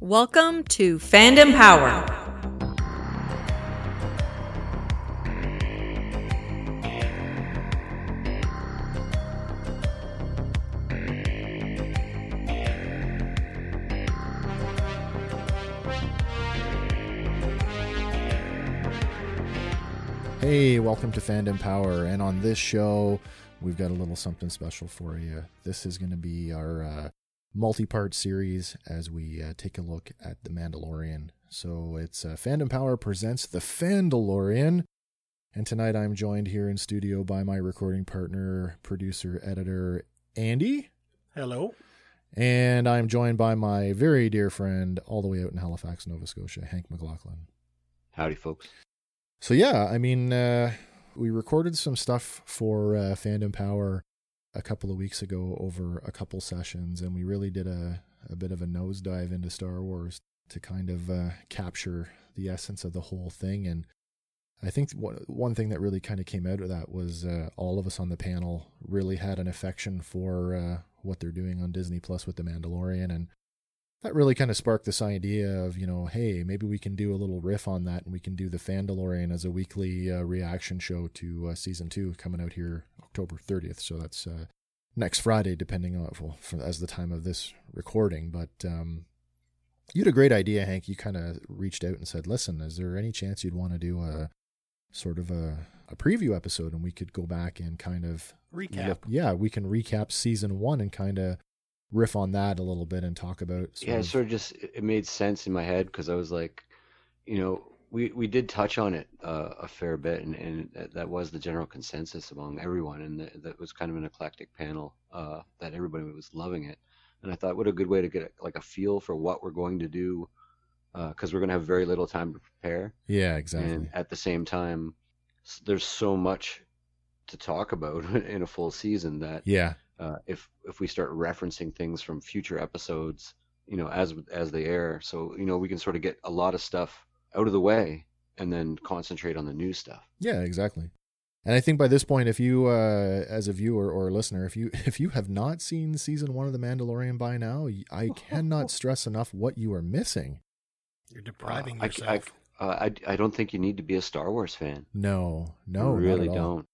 Welcome to Fandom Power. Hey, welcome to Fandom Power. And on this show, we've got a little something special for you. This is going to be our uh, multi part series as we uh, take a look at The Mandalorian. So it's uh, Fandom Power presents The Fandalorian. And tonight I'm joined here in studio by my recording partner, producer, editor, Andy. Hello. And I'm joined by my very dear friend, all the way out in Halifax, Nova Scotia, Hank McLaughlin. Howdy, folks. So yeah, I mean, uh, we recorded some stuff for uh, Fandom Power a couple of weeks ago over a couple sessions, and we really did a, a bit of a nosedive into Star Wars to kind of uh, capture the essence of the whole thing. And I think one one thing that really kind of came out of that was uh, all of us on the panel really had an affection for uh, what they're doing on Disney Plus with The Mandalorian, and that really kind of sparked this idea of you know hey maybe we can do a little riff on that and we can do the Fandalorian as a weekly uh, reaction show to uh, season two coming out here October 30th so that's uh, next Friday depending on well, for, as the time of this recording. But um, you had a great idea Hank. You kind of reached out and said listen is there any chance you'd want to do a sort of a, a preview episode and we could go back and kind of Recap. look- yeah we can recap season one and kind of riff on that a little bit and talk about sort yeah, it of- sort of just it made sense in my head because I was like, you know, we we did touch on it uh, a fair bit, and and that- that was the general consensus among everyone, and that, that was kind of an eclectic panel uh, that everybody was loving it, and I thought, what a good way to get like a feel for what we're going to do, because we're going to have very little time to prepare, yeah exactly. and at the same time, there's so much to talk about in a full season that yeah uh, if if we start referencing things from future episodes, you know, as as they air, so you know we can sort of get a lot of stuff out of the way and then concentrate on the new stuff. Yeah, exactly. And I think by this point, if you, uh, as a viewer or a listener, if you if you have not seen season one of The Mandalorian by now, I cannot stress enough what you are missing. You're depriving Uh, I, yourself. I, uh, I I don't think you need to be a Star Wars fan. No, no, I not really at all. don't.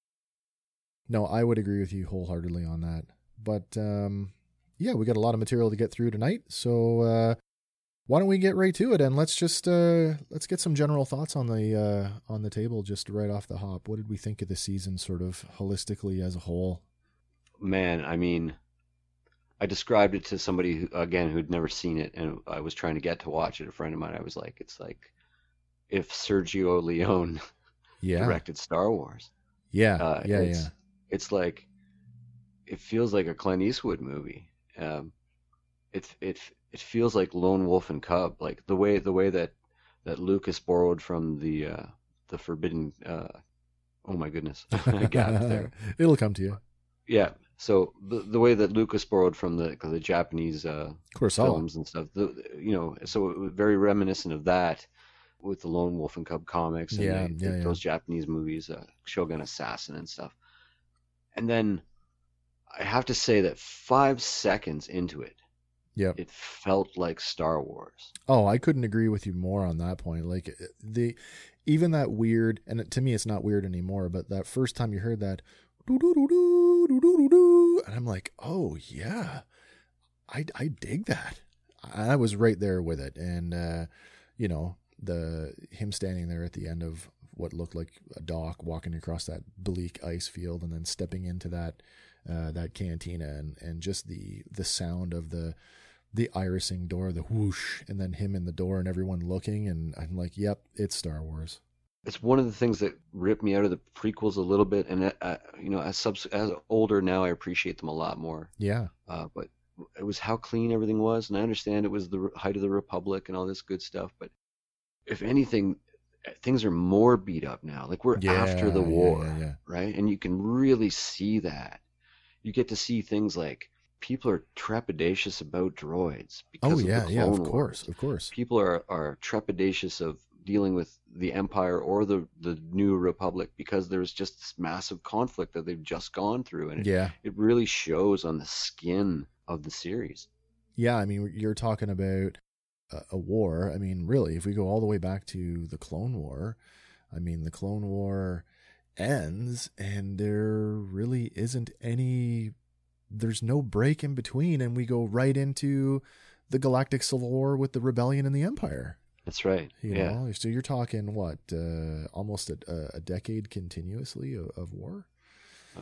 No, I would agree with you wholeheartedly on that. But um, yeah, we got a lot of material to get through tonight, so uh, why don't we get right to it and let's just uh, let's get some general thoughts on the uh, on the table just right off the hop. What did we think of the season, sort of holistically as a whole? Man, I mean, I described it to somebody who, again who'd never seen it, and I was trying to get to watch it. A friend of mine, I was like, it's like if Sergio Leone Yeah, directed Star Wars. yeah, Uh, yeah, yeah. It's like it feels like a Clint Eastwood movie. Um, it it it feels like Lone Wolf and Cub, like the way the way that that Lucas borrowed from the uh, the Forbidden. Uh, oh my goodness, I gasped there. It'll come to you. Yeah. So the the way that Lucas borrowed from the the Japanese uh, films and stuff, the, you know, so it was very reminiscent of that with the Lone Wolf and Cub comics and Yeah, they- yeah, they- yeah. those Japanese movies, uh, Shogun Assassin and stuff. And then I have to say that five seconds into it, Yep. it felt like Star Wars. Oh, I couldn't agree with you more on that point. Like the even that weird, and to me it's not weird anymore. But that first time you heard that, and I'm like, oh yeah, I I dig that. I was right there with it, and uh, you know the him standing there at the end of what looked like a dock, walking across that bleak ice field, and then stepping into that uh, that cantina, and and just the the sound of the the irising door, the whoosh, and then him in the door and everyone looking, and I'm like, yep, it's Star Wars. It's one of the things that ripped me out of the prequels a little bit, and uh, you know, as subs- as older now, I appreciate them a lot more. Yeah, uh, but it was how clean everything was, and I understand it was the height of the republic and all this good stuff. But if anything, things are more beat up now. Like we're yeah, after the war, Yeah, yeah. right? And you can really see that. You get to see things like people are trepidatious about droids oh, because Oh of yeah, the yeah, of course, Wars. of course. People are are trepidatious of dealing with the Empire or the the New Republic because there's just this massive conflict that they've just gone through, and it, Yeah, it really shows on the skin of the series. yeah. I mean, you're talking about a, a war. I mean, really, if we go all the way back to the Clone War, I mean, the Clone War ends and there really isn't any there's no break in between and we go right into the galactic civil war with the rebellion and the empire That's right. you yeah. know so you're talking what uh, almost a, a decade continuously of, of war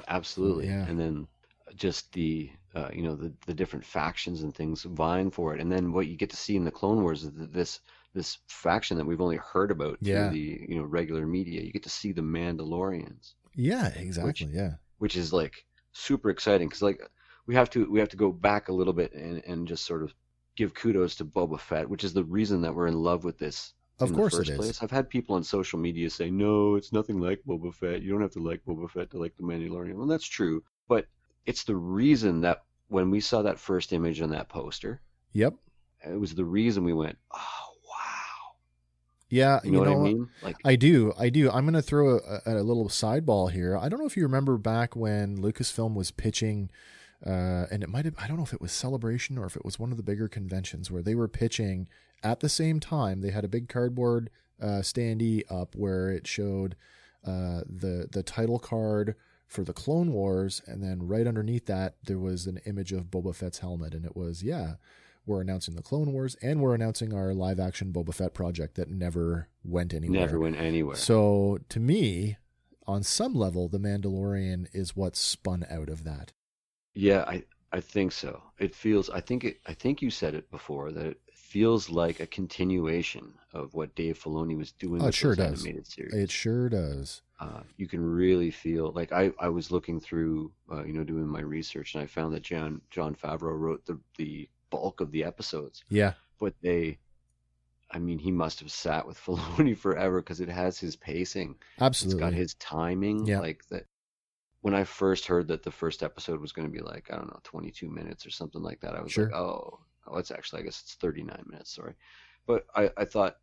Absolutely. Yeah. And then just the uh, you know the the different factions and things vying for it, and then what you get to see in the Clone Wars is that this this faction that we've only heard about Yeah. through the you know regular media. You get to see the Mandalorians, yeah exactly yeah which is like super exciting because like we have to we have to go back a little bit and and just sort of give kudos to Boba Fett, which is the reason that we're in love with this of in course the first it is place. I've had people on social media say, "No, it's nothing like Boba Fett. You don't have to like Boba Fett to like the Mandalorian." Well, that's true, but it's the reason that when we saw that first image on that poster, yep it was the reason we went, "Oh, wow!" yeah You know, what I mean? Like, I do, I do. I'm going to throw a, a little sideball here. I don't know if you remember back when Lucasfilm was pitching, uh, and it might have, I don't know if it was Celebration or if it was one of the bigger conventions where they were pitching at the same time. They had a big cardboard uh, standee up where it showed uh, the the title card for the Clone Wars, and then right underneath that there was an image of Boba Fett's helmet, and it was yeah. We're announcing the Clone Wars, and we're announcing our live action Boba Fett project that never went anywhere. never went anywhere. So to me, on some level, the Mandalorian is what spun out of that. Yeah, I I think so. It feels. I think it. I think you said it before that it feels like a continuation of what Dave Filoni was doing Oh, it with sure does. animated series. It sure does. uh, you can really feel like I, I was looking through uh, you know doing my research and I found that John Jon Favreau wrote the the bulk of the episodes Yeah, but they I mean he must have sat with Filoni forever because it has his pacing absolutely. it's got his timing Yeah. like that when I first heard that the first episode was going to be like I don't know 22 minutes or something like that I was Sure. like oh oh it's actually I guess it's 39 minutes sorry. But I I thought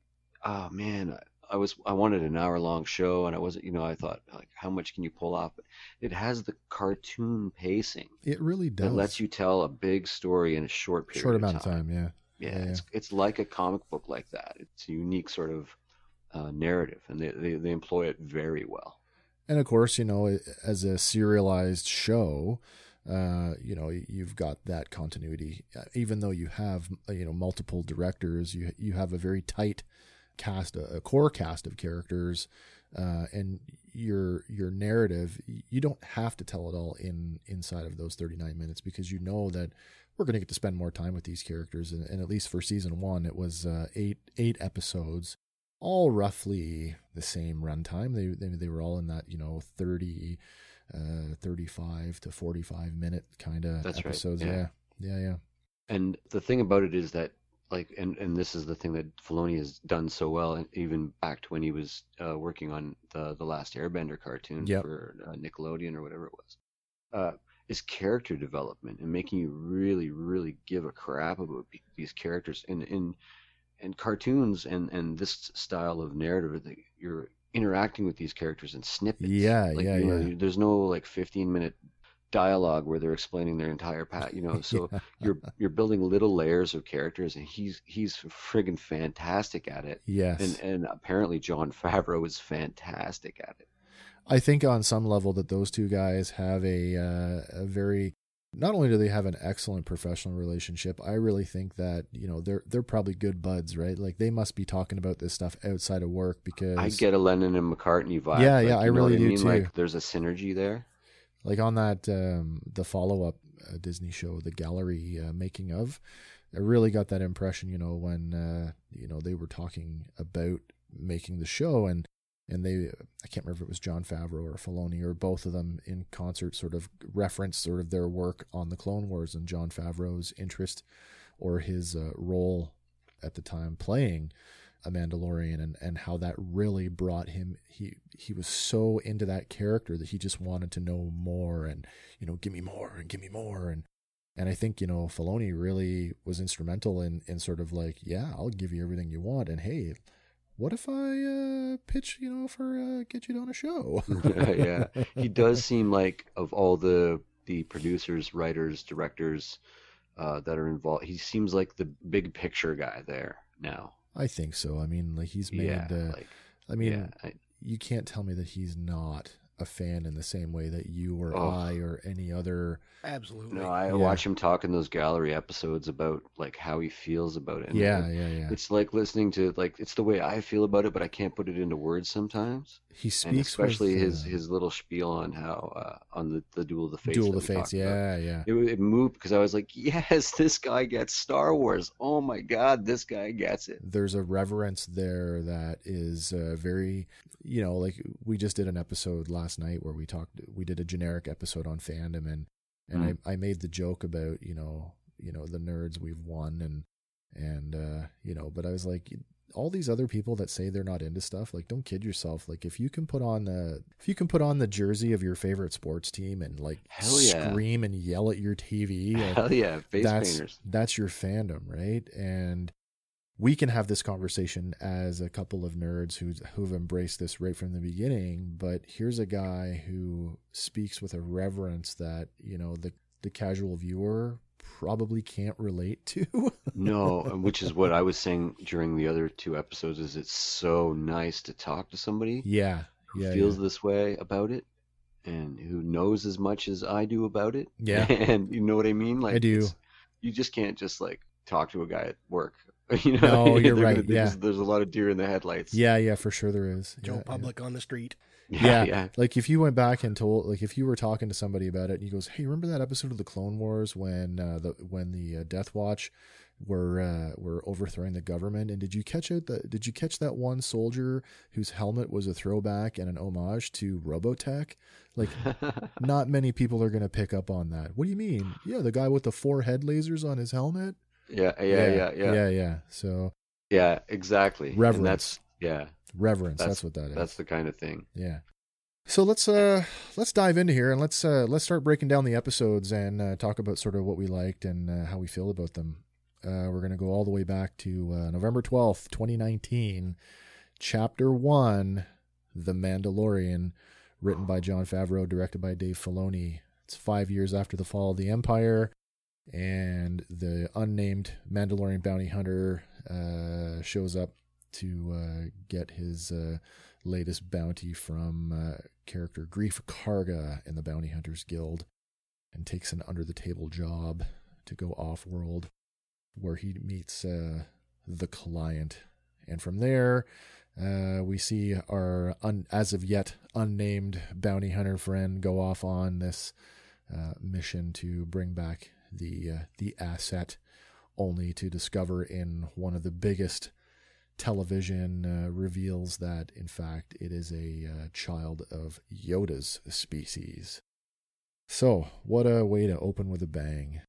oh man I, I was I wanted an hour long show and I wasn't you know I thought like how much can you pull off? But it has the cartoon pacing it really does. It lets you tell a big story in a short period short of amount of time. Yeah, yeah, Yeah, it's it's like a comic book like that. It's a unique sort of uh, narrative and they, they they employ it very well. And of course, you know, as a serialized show, uh, you know, you've got that continuity. Uh, Even though you have, uh, you know, multiple directors, you you have a very tight cast, a core cast of characters, uh, and your your narrative. You don't have to tell it all in inside of those thirty nine minutes because you know that we're going to get to spend more time with these characters. And, and at least for season one, it was uh, eight eight episodes all roughly the same runtime. They, they they were all in that you know thirty, uh, thirty five to forty five minute kind of That's right, episodes. yeah. yeah, yeah, yeah. And the thing about it is that, like, and, and this is the thing that Filoni has done so well, and even back to when he was uh, working on the the last Airbender cartoon Yep. for uh, Nickelodeon or whatever it was, uh, is character development and making you really, really give a crap about these characters. And in and cartoons and and this style of narrative, that you're interacting with these characters in snippets. Yeah, like, yeah, you know, yeah. There's no like 15 minute dialogue where they're explaining their entire pat. You know, so Yeah. you're you're building little layers of characters, and he's he's friggin' fantastic at it. yes. And and apparently Jon Favreau is fantastic at it. I think on some level that those two guys have a uh, a very not only do they have an excellent professional relationship, I really think that you know they're they're probably good buds, right? Like they must be talking about this stuff outside of work because I get a Lennon and McCartney vibe. Yeah, like, yeah, I really do mean? too. Like there's a synergy there. like on that um, the follow up uh, Disney show, the gallery uh, making of. I really got that impression, you know, when uh, you know they were talking about making the show, and and they I can't remember if it was Jon Favreau or Filoni or both of them in concert, sort of referenced sort of their work on the Clone Wars and Jon Favreau's interest or his uh, role at the time playing a Mandalorian and, and how that really brought him he he was so into that character that he just wanted to know more and you know give me more and give me more. And and I think you know Filoni really was instrumental in in sort of like yeah I'll give you everything you want. And hey what if I uh, pitch you know for uh, get you on a show yeah, he does seem like of all the the producers, writers, directors uh, that are involved, he seems like the big picture guy there. now. I think so. I mean, like he's made. yeah, uh, like I mean, yeah, I, you can't tell me that he's not a fan in the same way that you or Oh. I or any other. Absolutely. no, I Yeah. watch him talk in those gallery episodes about like how he feels about it. and yeah, it- yeah, yeah. It's like listening to like it's the way I feel about it, but I can't put it into words sometimes. He speaks and especially with, his uh, his little spiel on how uh, on the the duel of the fates. duel of the fates. talked about. Yeah, yeah. It, it moved because I was like, yes, this guy gets Star Wars. Oh my God, this guy gets it. There's a reverence there that is uh, very, you know, like we just did an episode last night where we talked. We did a generic episode on fandom, and and Mm. I I made the joke about you know you know the nerds we've won and and uh, you know, but I was like. All these other people that say they're not into stuff, like don't kid yourself. Like if you can put on the if you can put on the jersey of your favorite sports team and like yeah. scream and yell at your TV, like, Hell yeah, face that's painters. that's your fandom, right? And we can have this conversation as a couple of nerds who who've embraced this right from the beginning. But here's a guy who speaks with a reverence that you know the the casual viewer probably can't relate to. No, which is what I was saying during the other two episodes. Is it's so nice to talk to somebody yeah, who yeah, feels yeah. this way about it, and who knows as much as I do about it. Yeah. and you know what I mean. Like I do. You just can't just like talk to a guy at work. You know, No, you're right, gonna- yeah. there's, there's a lot of deer in the headlights. yeah, yeah, for sure there is. Joe Yeah, yeah. Public on the street. Yeah. yeah. Like if you went back and told, like if you were talking to somebody about it, and he goes, "Hey, remember that episode of the Clone Wars when uh, the when the uh, Death Watch were uh, were overthrowing the government? And did you catch it? The, did you catch that one soldier whose helmet was a throwback and an homage to Robotech? Like, not many people are going to pick up on that. What do you mean? Yeah, the guy with the four head lasers on his helmet. yeah, yeah, yeah, yeah, yeah, yeah, yeah. So Yeah, exactly. And reverence, that's yeah, reverence. That's, That's- what that is. that's the kind of thing. Yeah. So let's uh let's dive into here and let's uh let's start breaking down the episodes and uh, talk about sort of what we liked and uh, how we feel about them. Uh, we're gonna go all the way back to uh, November twelfth, twenty nineteen, chapter one, The Mandalorian, written by Jon Favreau, directed by Dave Filoni. It's five years after the fall of the Empire, and the unnamed Mandalorian bounty hunter uh, shows up to uh, get his uh, latest bounty from uh, character Greef Karga in the Bounty Hunters Guild and takes an under the table job to go off world where he meets uh, the client. And from there, uh, we see our un- as of yet unnamed bounty hunter friend go off on this uh, mission to bring back the the asset, only to discover in one of the biggest television uh, reveals that, in fact, it is a uh, child of Yoda's species. So, what a way to open with a bang.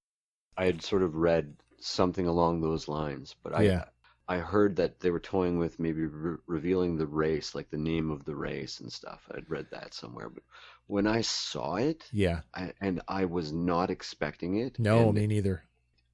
I had sort of read something along those lines, but I Yeah. I heard that they were toying with maybe re- revealing the race, like the name of the race and stuff. I'd read that somewhere, but when I saw it, Yeah. I, and I was not expecting it. No, me neither.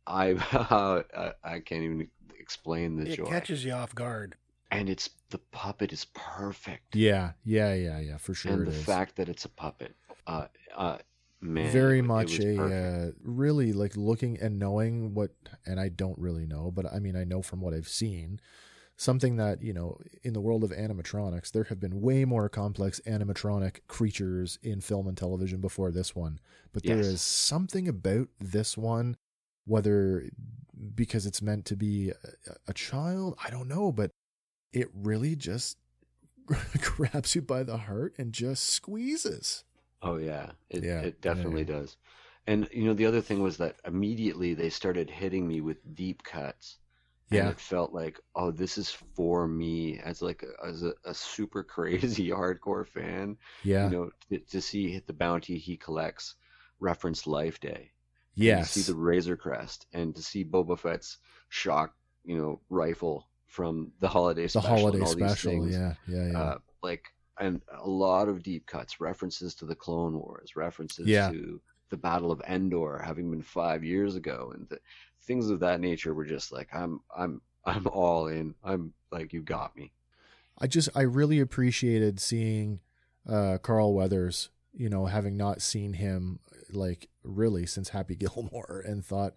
I I I can't even explain the It joy. catches you off guard. and it's the puppet is perfect. Yeah, yeah, yeah, yeah, for sure and it the is. fact that it's a puppet, uh, uh, man, Very it- it much was a uh, really like looking and knowing what, and I don't really know, but I mean, I know from what I've seen, something that, you know, in the world of animatronics, there have been way more complex animatronic creatures in film and television before this one. But there Yes. is something about this one, whether because it's meant to be a, a child, I don't know, but it really just grabs you by the heart and just squeezes. Oh yeah, it Yeah, it definitely yeah. does. And you know the other thing was that immediately they started hitting me with deep cuts. And Yeah. it felt like, oh, this is for me as like a, as a, a super crazy hardcore fan. Yeah. You know, to, to see hit the bounty he collects reference Life Day. And yes. To see the Razor Crest and to see Boba Fett's shock, you know, rifle from the holiday special. the holiday special. Yeah. Yeah. Yeah. uh, like and a lot of deep cuts, references to the Clone Wars, references Yeah. to the Battle of Endor having been five years ago, and the, things of that nature were just like I'm I'm I'm all in. I'm like you got me. I just I really appreciated seeing uh Carl Weathers, you know, having not seen him like really since Happy Gilmore and thought,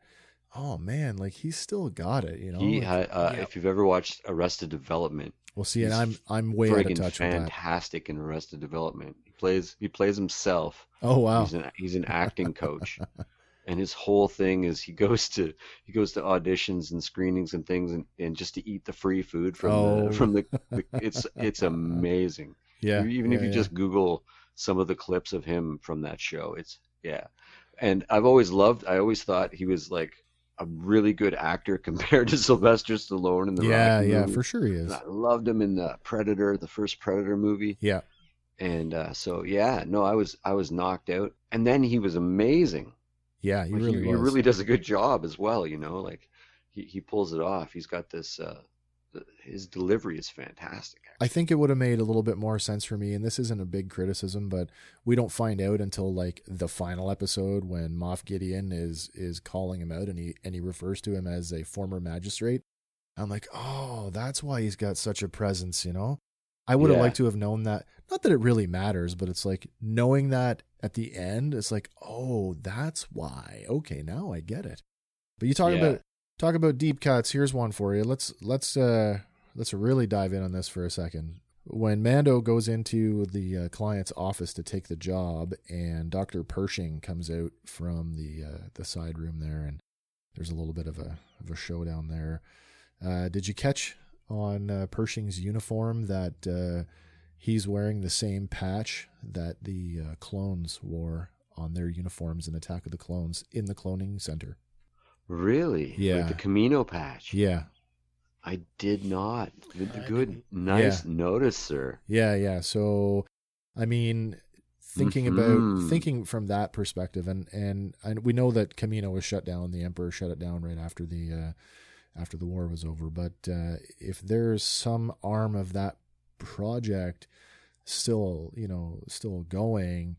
oh man, like he's still got it, you know. he Like, had, uh, Yeah. if you've ever watched Arrested Development, well, see, and I'm he's I'm way out of friggin' touch with fantastic in Arrested Development. He plays he plays himself. Oh wow, He's an he's an acting coach, and his whole thing is he goes to he goes to auditions and screenings and things, and, and just to eat the free food from Oh. the from the, the it's it's amazing. yeah. even if you yeah. just Google some of the clips of him from that show, it's yeah. And I've always loved. I always thought he was like a really good actor compared to Sylvester Stallone in the yeah, Rocky yeah, for sure he is. And I loved him in the Predator, the first Predator movie, Yeah, and uh, so yeah, no, I was I was knocked out. And then he was amazing. yeah, he Like, really he, was. he really does a good job as well. You know, like he, he pulls it off. He's got this. Uh, his delivery is fantastic. I think it would have made a little bit more sense for me, and this isn't a big criticism, but we don't find out until like the final episode when Moff Gideon is is calling him out, and he and he refers to him as a former magistrate. I'm like, oh, that's why he's got such a presence, you know. I would have liked to have known that. Not that it really matters, but it's like knowing that at the end, it's like, oh, that's why. Okay, now I get it. But you talk Yeah. about talk about deep cuts. Here's one for you. Let's let's uh let's really dive in on this for a second. When Mando goes into the uh, client's office to take the job, and Doctor Pershing comes out from the uh, the side room there, and there's a little bit of a of a showdown there. Uh, did you catch on uh, Pershing's uniform that uh, he's wearing the same patch that the uh, clones wore on their uniforms in Attack of the Clones in the cloning center? Really? Yeah. Like the Kamino patch. Yeah, I did not. Good, nice notice, sir. Yeah, yeah. So, I mean, thinking Mhm. about thinking from that perspective, and and and we know that Kamino was shut down. The Emperor shut it down right after the uh, after the war was over. But uh, if there's some arm of that project still, you know, still going,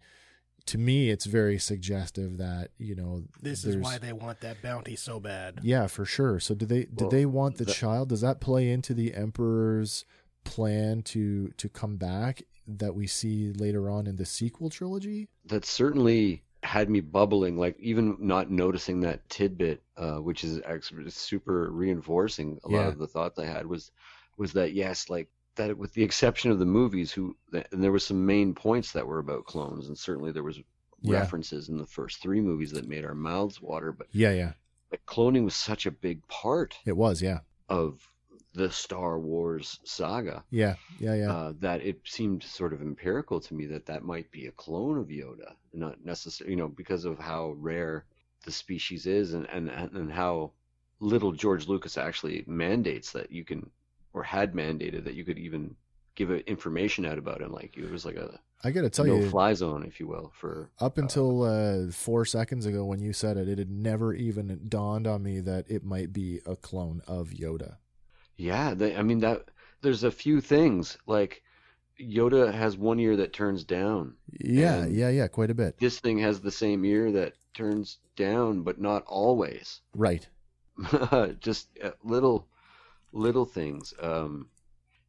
to me, it's very suggestive that you know This is why they want that bounty so bad. yeah, for sure. So do they did Well, they want the the- child? Does that play into the emperor's plan to to come back that we see later on in the sequel trilogy? That certainly had me bubbling, like even not noticing that tidbit, uh, which is super reinforcing a lot of the thoughts I had was was that yes, like that with the exception of the movies, who and there were some main points that were about clones, and certainly there was Yeah. references in the first three movies that made our mouths water, but Yeah, yeah. like, cloning was such a big part It was, yeah. of the Star Wars saga. Yeah, yeah, yeah. uh, that it seemed sort of empirical to me that that might be a clone of Yoda, not necessarily, you know, because of how rare the species is and, and, and how little George Lucas actually mandates that you can, or had mandated that you could even give information out about him. Like it was like a I got to tell no you fly zone, if you will, for up until uh 4 seconds ago when you said it, it had never even dawned on me that it might be a clone of Yoda. Yeah, they, I mean that. There's a few things like Yoda has one ear that turns down. Yeah, yeah, yeah, quite a bit. This thing has the same ear that turns down, but not always. Right. Just uh, little, little things. Um,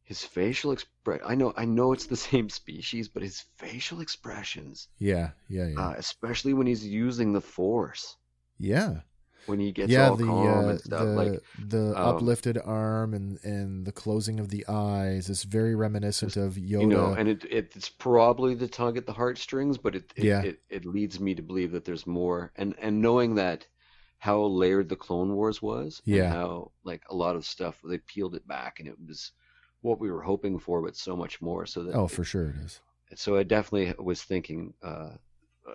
his facial expression. I know, I know it's the same species, but his facial expressions, Yeah, yeah, yeah. uh, especially when he's using the Force, yeah. when he gets yeah, all the calm uh, and stuff. the like the um, uplifted arm and and the closing of the eyes is very reminiscent of Yoda. you know, and it, it it's probably the tug at the heartstrings, but it it, Yeah. it it leads me to believe that there's more. And and knowing that how layered the Clone Wars was, and Yeah. how like a lot of stuff they peeled it back, and it was what we were hoping for, but so much more. So that oh, for sure it is. so I definitely was thinking uh,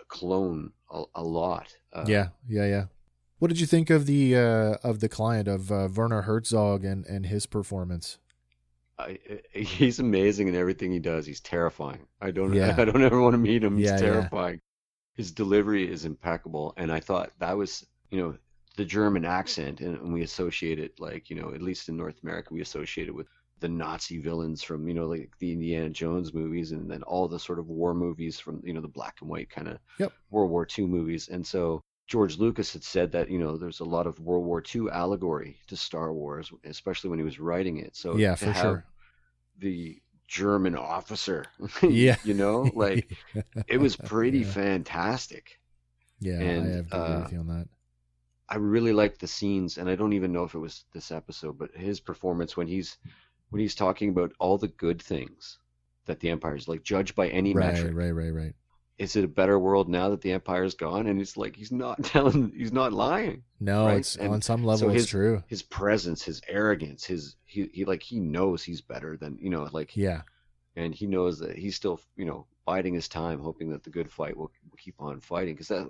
clone a, a lot. Uh, yeah, yeah, yeah. What did you think of the uh, of the client of uh, Werner Herzog and and his performance? I, he's amazing in everything he does. He's terrifying. I don't Yeah. I don't ever want to meet him. He's Yeah, yeah. terrifying. His delivery is impeccable, and I thought that was you know the German accent, and, and we associate it like you know at least in North America we associate it with the Nazi villains from you know like the Indiana Jones movies, and then all the sort of war movies from you know the black and white kind of Yep. World War II movies, and so. George Lucas had said that you know there's a lot of World War II allegory to Star Wars, especially when he was writing it. So yeah, for sure. the German officer. Yeah. you know, like it was pretty Yeah. fantastic. Yeah, and, I have to agree uh, with you on that. I really liked the scenes, and I don't even know if it was this episode, but his performance when he's when he's talking about all the good things that the empire is like judged by any right, metric. right, right, right. Right. Is it a better world now that the empire's gone? And it's like he's not telling, he's not lying. No, Right, it's and on some level so it's true. His presence, his arrogance, his he, he like he knows he's better than you know like Yeah, and he knows that he's still you know biding his time hoping that the good fight will, will keep on fighting because that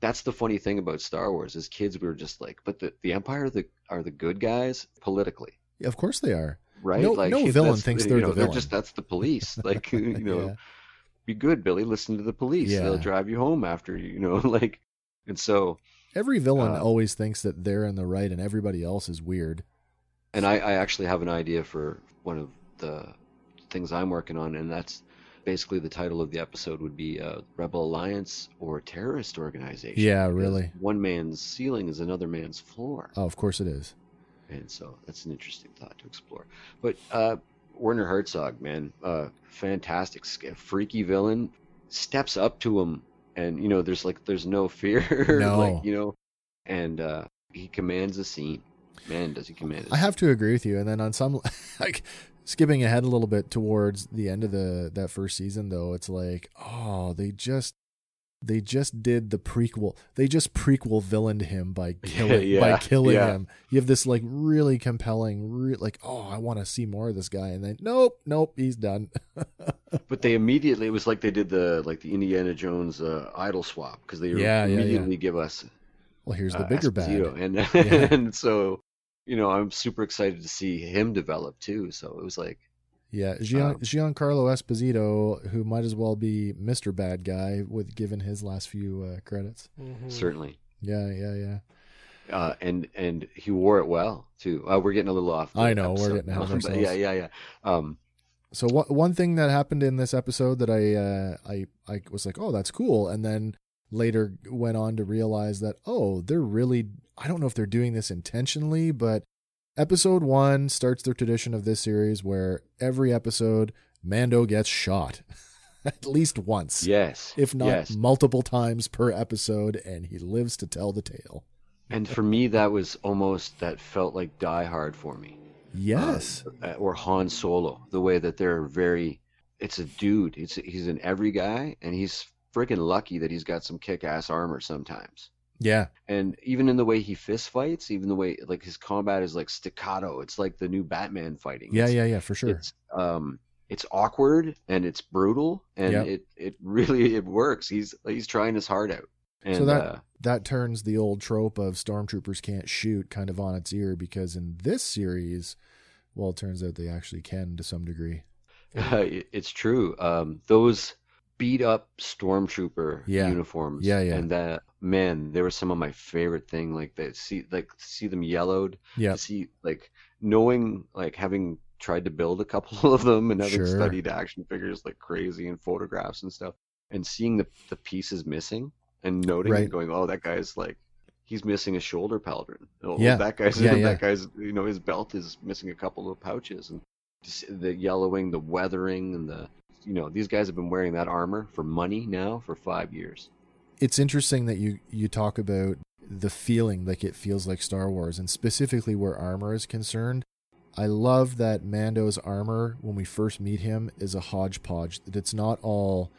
that's the funny thing about star wars as kids we were just like but the, the empire are the are the good guys politically of course they are. right No- like no villain thinks they're know, the they're just that's the police like you know Yeah. be good billy listen to the police Yeah. they'll drive you home after you you know like and so Every villain Uh, always thinks that they're in the right and everybody else is weird. And I, I actually have an idea for one of the things I'm working on, and that's basically the title of the episode would be uh, Rebel Alliance or Terrorist Organization. Yeah, really. One man's ceiling is another man's floor. Oh, of course it is. And so that's an interesting thought to explore. But uh, Werner Herzog, man, uh, fantastic, freaky villain, steps up to him, and you know, there's like there's no fear, No. like you know, and uh, he commands the scene. Man, does he command it? I have to agree with you. And then on some, like skipping ahead a little bit towards the end of the that first season, though, it's like, oh, they just they just did the prequel. They just prequel villained him by killing yeah, by killing yeah. him. You have this like really compelling, re- like, oh, I want to see more of this guy, and then nope, nope, he's done. But they immediately it was like they did the like the Indiana Jones uh, idol swap because they Yeah, immediately give us well, here's the uh, bigger Esposito. bad. and Yeah. and so you know I'm super excited to see him develop too. So it was like Yeah, Gian, Um, Giancarlo Esposito, who might as well be Mr. Bad Guy, with given his last few uh, credits. Mhm. certainly. Yeah, yeah, yeah. Uh, and and he wore it well too. Uh, we're getting a little off. I know, we're getting ahead of ourselves. Yeah, yeah, yeah. Um, So what, one thing that happened in this episode that I uh, I I was like, oh, that's cool, and then later went on to realize that oh, they're really I don't know if they're doing this intentionally, but episode one starts the tradition of this series where every episode Mando gets shot at least once, yes, if not yes. multiple times per episode, and he lives to tell the tale. And for me, that was almost that felt like Die Hard for me. Yes. uh, or Han Solo, the way that they're very. It's a dude. It's he's an every guy, and he's freaking lucky that he's got some kick-ass armor sometimes. Yeah. And even in the way he fist fights, even the way like his combat is like staccato. It's like the new Batman fighting. Yeah, It's- yeah, yeah, for sure. It's um, it's awkward and it's brutal, and Yep. it it really it works. He's he's trying his heart out. And So that- uh, that turns the old trope of stormtroopers can't shoot kind of on its ear because in this series, well, it turns out they actually can to some degree. it- it's true. Um, those beat up stormtrooper Yeah. uniforms. Yeah, yeah. And that man, they were some of my favorite thing. Like they see, like see them yellowed. Yeah, see, like knowing, like having tried to build a couple of them and having Sure. studied action figures like crazy and photographs and stuff, and seeing the the pieces missing and noting Right. and going, oh, that guy's like. He's missing a shoulder pauldron. Oh, oh, Yeah. that guy's Yeah, that yeah. guy's you know his belt is missing a couple of pouches and the yellowing, the weathering, and the you know these guys have been wearing that armor for money now for five years. it's interesting that you you talk about the feeling like it feels like Star Wars, and specifically where armor is concerned. I love that Mando's armor when we first meet him is a hodgepodge. That it's not all,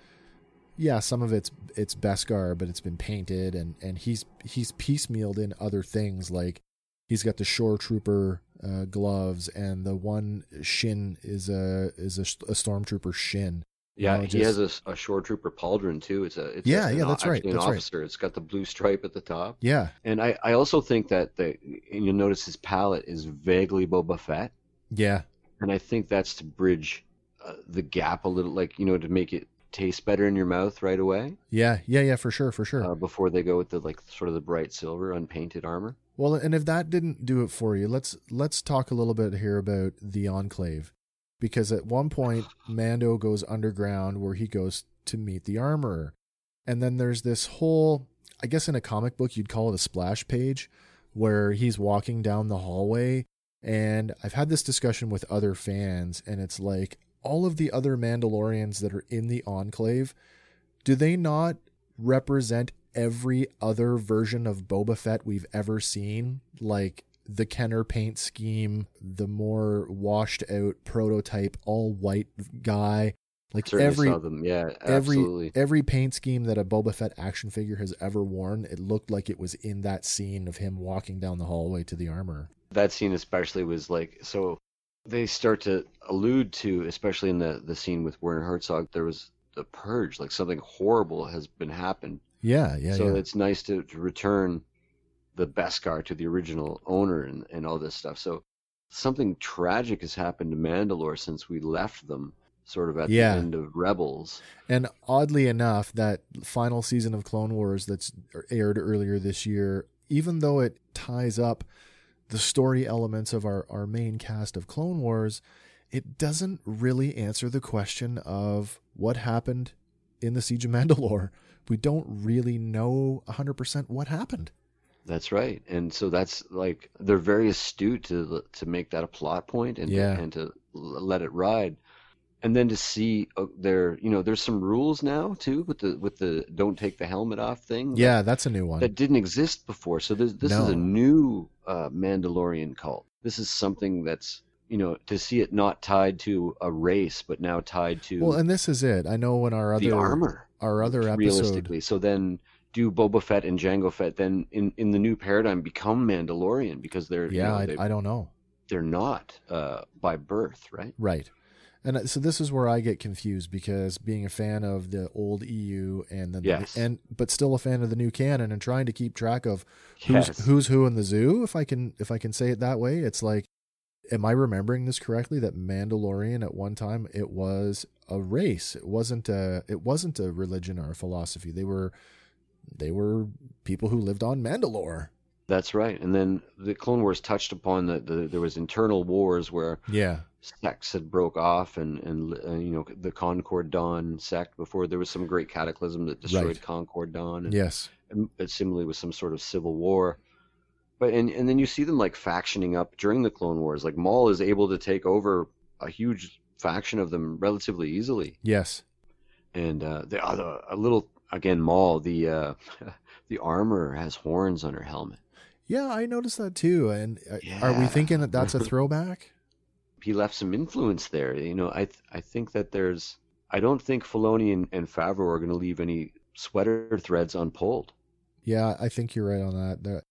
yeah, some of it's it's Beskar, but it's been painted, and and he's he's piecemealed in other things like he's got the shore trooper uh, gloves, and the one shin is a is a, a stormtrooper shin. Yeah, he has a shore trooper pauldron too. It's a it's Yeah, a, yeah, an, that's right, actually that's an right. officer. It's got the blue stripe at the top, Yeah, and I I also think that the and you'll notice his palette is vaguely Boba Fett, yeah, and I think that's to bridge uh, the gap a little, like you know, to make it taste better in your mouth right away yeah, yeah, yeah, for sure, for sure. uh, before they go with the like sort of the bright silver unpainted armor. Well, and if that didn't do it for you, let's let's talk a little bit here about the Enclave, because at one point Mando goes underground where he goes to meet the armorer, and then there's this whole, I guess in a comic book you'd call it a splash page, where he's walking down the hallway, and I've had this discussion with other fans, and it's like all of the other Mandalorians that are in the Enclave, do they not represent every other version of Boba Fett we've ever seen, like the Kenner paint scheme, the more washed out prototype all white guy, like every. Yeah, every every paint scheme that a Boba Fett action figure has ever worn, it looked like it was in that scene of him walking down the hallway to the armor. that scene especially was like so they start to allude to especially in the the scene with Werner Herzog there was the purge like something horrible has been happened Yeah, yeah, so yeah. it's nice to, to return the Beskar to the original owner and, and all this stuff so something tragic has happened to Mandalore since we left them sort of at Yeah. the end of Rebels And oddly enough, that final season of Clone Wars that's er, aired earlier this year, even though it ties up the story elements of our, our main cast of Clone Wars, it doesn't really answer the question of what happened in the Siege of Mandalore. We don't really know 100% what happened. That's right, and so that's like they're very astute to to make that a plot point and Yeah. and to let it ride, and then to see uh, there, you know, there's some rules now too with the with the don't take the helmet off thing. that- Yeah, that's a new one. that didn't exist before. So this this is a new uh, Mandalorian cult. This is something that's you know to see it not tied to a race, but now tied to Well, and this is it. I know in our other the armor our other episode realistically. So then do Boba Fett and Jango Fett then in, in the new paradigm become Mandalorian because they're you Yeah, know, I, they, I don't know. they're not uh, by birth, right? Right. And uh, so this is where I get confused because being a fan of the old EU and then Yes. and but still a fan of the new canon and trying to keep track of who's Yes. who's who in the zoo if I can if I can say it that way it's like am I remembering this correctly that Mandalorian at one time it was a race it wasn't a it wasn't a religion or a philosophy they were they were people who lived on Mandalore That's right. And then the Clone Wars touched upon that the, there was internal wars where yeah sects had broke off and and uh, you know the Concord Dawn sect before there was some great cataclysm that destroyed Right. Concord Dawn and, yes and it similarly with some sort of civil war. But and and then you see them like factioning up during the Clone Wars. Like Maul is able to take over a huge faction of them relatively easily. yes And uh, the other a little again Maul the uh, the armor has horns on her helmet. yeah I noticed that too and uh, are we thinking that that's a throwback He left some influence there. You know, I th- I think that there's I don't think Filoni and, and Favreau are going to leave any sweater threads unpulled. Yeah, I think you're right on that. That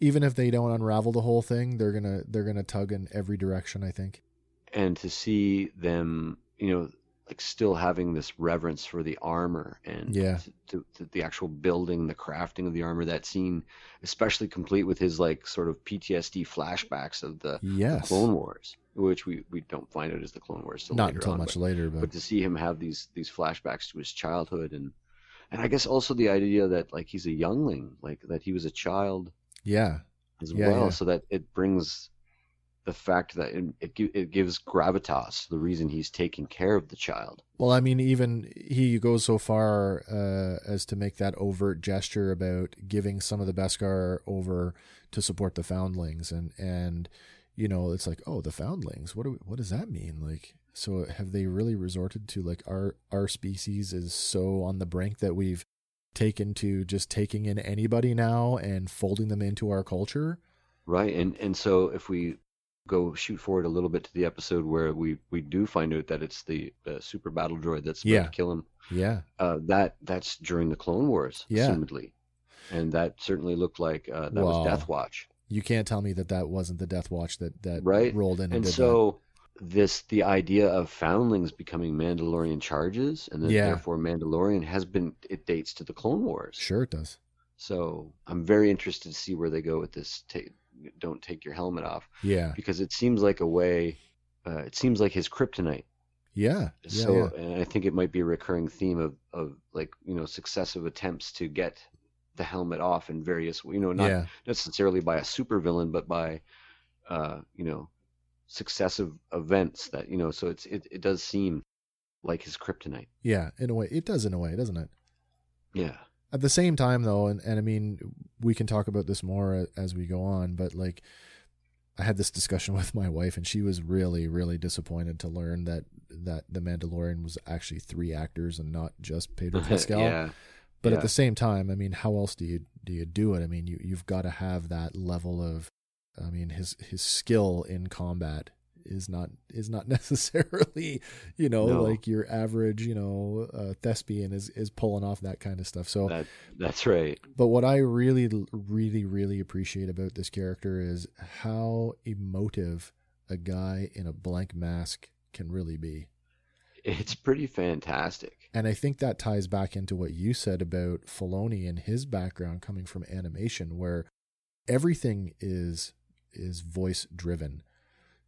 even if they don't unravel the whole thing, they're gonna they're gonna tug in every direction. I think. and to see them, you know, like still having this reverence for the armor and Yeah. to, to, the actual building, the crafting of the armor. That scene, especially complete with his like sort of PTSD flashbacks of the Yes. Clone Wars, which we, we don't find out as the Clone Wars Not until on, much but, later, but, but to see him have these these flashbacks to his childhood and and I guess also the idea that like he's a youngling, like that he was a child yeah, as Yeah, well, yeah. so that it brings the fact that it, it, it gives gravitas the reason he's taking care of the child. Well, I mean, even he goes so far uh, as to make that overt gesture about giving some of the Beskar over to support the Foundlings, and and you know, it's like, oh, the Foundlings. What do we, what does that mean? Like, so have they really resorted to like our our species is so on the brink that we've taken to just taking in anybody now and folding them into our culture? Right, and and so if we go shoot forward a little bit to the episode where we we do find out that it's the uh, super battle droid that's about Yeah. to kill him, Yeah, uh, that that's during the Clone Wars, Yeah. assumedly, and that certainly looked like uh, that Wow. was Death Watch. you can't tell me that that wasn't the Death Watch that that Right. rolled in and, and so this the idea of foundlings becoming Mandalorian charges, and then Yeah. therefore Mandalorian has been it dates to the Clone. Wars. Sure, it does. So I'm very interested to see where they go with this. Take, don't take your helmet off Yeah, because it seems like a way. Uh, it seems like his kryptonite. yeah, yeah. so, yeah. and I think it might be a recurring theme of of like you know successive attempts to get the helmet off in various you know not necessarily by a supervillain, but by uh, you know successive events that you know. So it's it, it does seem like his kryptonite. Yeah, in a way, it does. In a way, doesn't it? Yeah. At the same time, though, and, and I mean, we can talk about this more as we go on, but like, I had this discussion with my wife, and she was really, really disappointed to learn that that the Mandalorian was actually three actors and not just Pedro Pascal. yeah. But at the same time, I mean, how else do you do you do it? I mean, you you've got to have that level of, I mean, his his skill in combat is not is not necessarily, you know, No. like your average, you know, uh, thespian is is pulling off that kind of stuff. So, That that's right. but what I really, really, really appreciate about this character is how emotive a guy in a blank mask can really be. It's pretty fantastic. And I think that ties back into what you said about Filoni and his background coming from animation, where everything is is voice driven.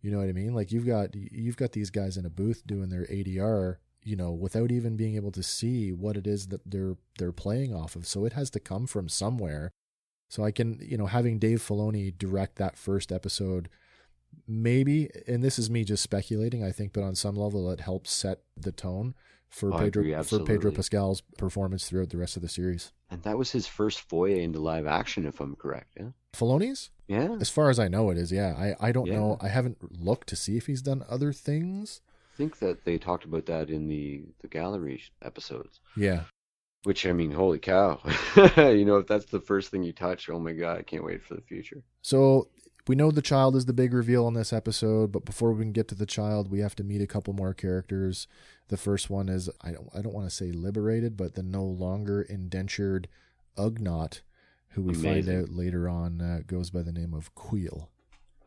You know what I mean? Like you've got you've got these guys in a booth doing their ADR, you know, without even being able to see what it is that they're they're playing off of. So it has to come from somewhere. So I can, you know, having Dave Filoni direct that first episode, maybe, and this is me just speculating, I think, but on some level it helps set the tone for Oh, Pedro agree, for Pedro. Pascal's performance throughout the rest of the series. And that was his first foray into live action, if I'm correct. Yeah. Filoni's, Yeah. as far as I know, it is. Yeah, I I don't Yeah. know. I haven't looked to see if he's done other things. I think that they talked about that in the the gallery episodes. Yeah, Which I mean, holy cow! you know, if that's the first thing you touch, oh my god, I can't wait for the future. So we know the child is the big reveal in this episode, but before we can get to the child, we have to meet a couple more characters. The first one is I don't I don't want to say liberated, but the no longer indentured Ugnaught, who we find out later on uh, goes by the name of Queel.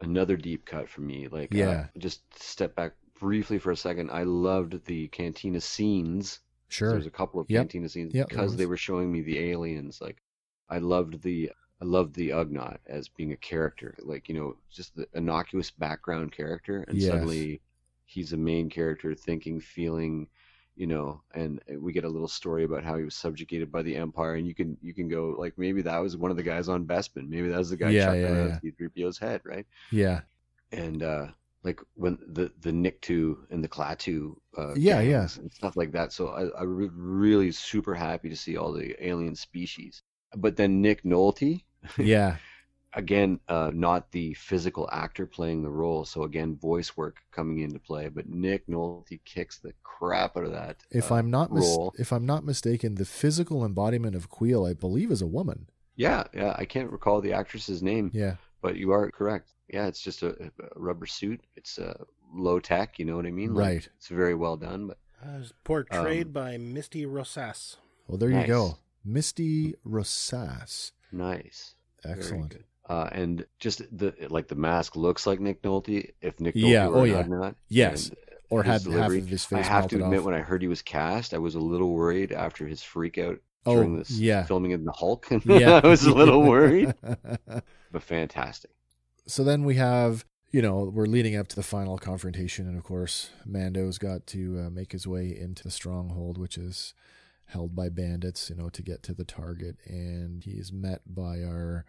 Another deep cut for me. Like, uh, Yeah. just step back briefly for a second. I loved the cantina scenes. Sure. There's a couple of Yep. cantina scenes Yep, because they were showing me the aliens. Like, I loved the I loved the Ugnaught as being a character. Like, you know, just the innocuous background character, and Yes. suddenly he's a main character, thinking, feeling. You know, and we get a little story about how he was subjugated by the Empire, and you can you can go like maybe that was one of the guys on Bespin, maybe that was the guy Yeah, chucking yeah, yeah. C-3PO's head, right? Yeah. and uh like when the the Nikto and the Klaatu uh Yeah, yeah. and stuff like that so i i re- really super happy to see all the alien species but then Nick Nolte Yeah. Again uh not the physical actor playing the role so again voice work coming into play but Nick Nolte kicks the crap out of that If uh, I'm not mis- role if I'm not mistaken, the physical embodiment of Queel, I believe, is a woman. yeah yeah i can't recall the actress's name Yeah. but you are correct yeah it's just a, a rubber suit it's uh low tech you know what i mean Like, Right. it's very well done but Uh, it's portrayed Um, by Misty Rosas. Well, there Nice. you go. Misty Rosas. nice Very Excellent. Uh, and just the like the mask looks like Nick Nolte. If Nick Nolte Yeah, were oh, yeah. Ugnaught, Yes. and Or had delivery- half of his face. I have to admit, off. when I heard he was cast, I was a little worried after his freak out Oh, during this yeah. filming in the Hulk. yeah. I was a little worried, but fantastic. so then we have, you know, we're leading up to the final confrontation, and of course, Mando's got to uh, make his way into the stronghold, which is held by bandits, you know, to get to the target, and he is met by our,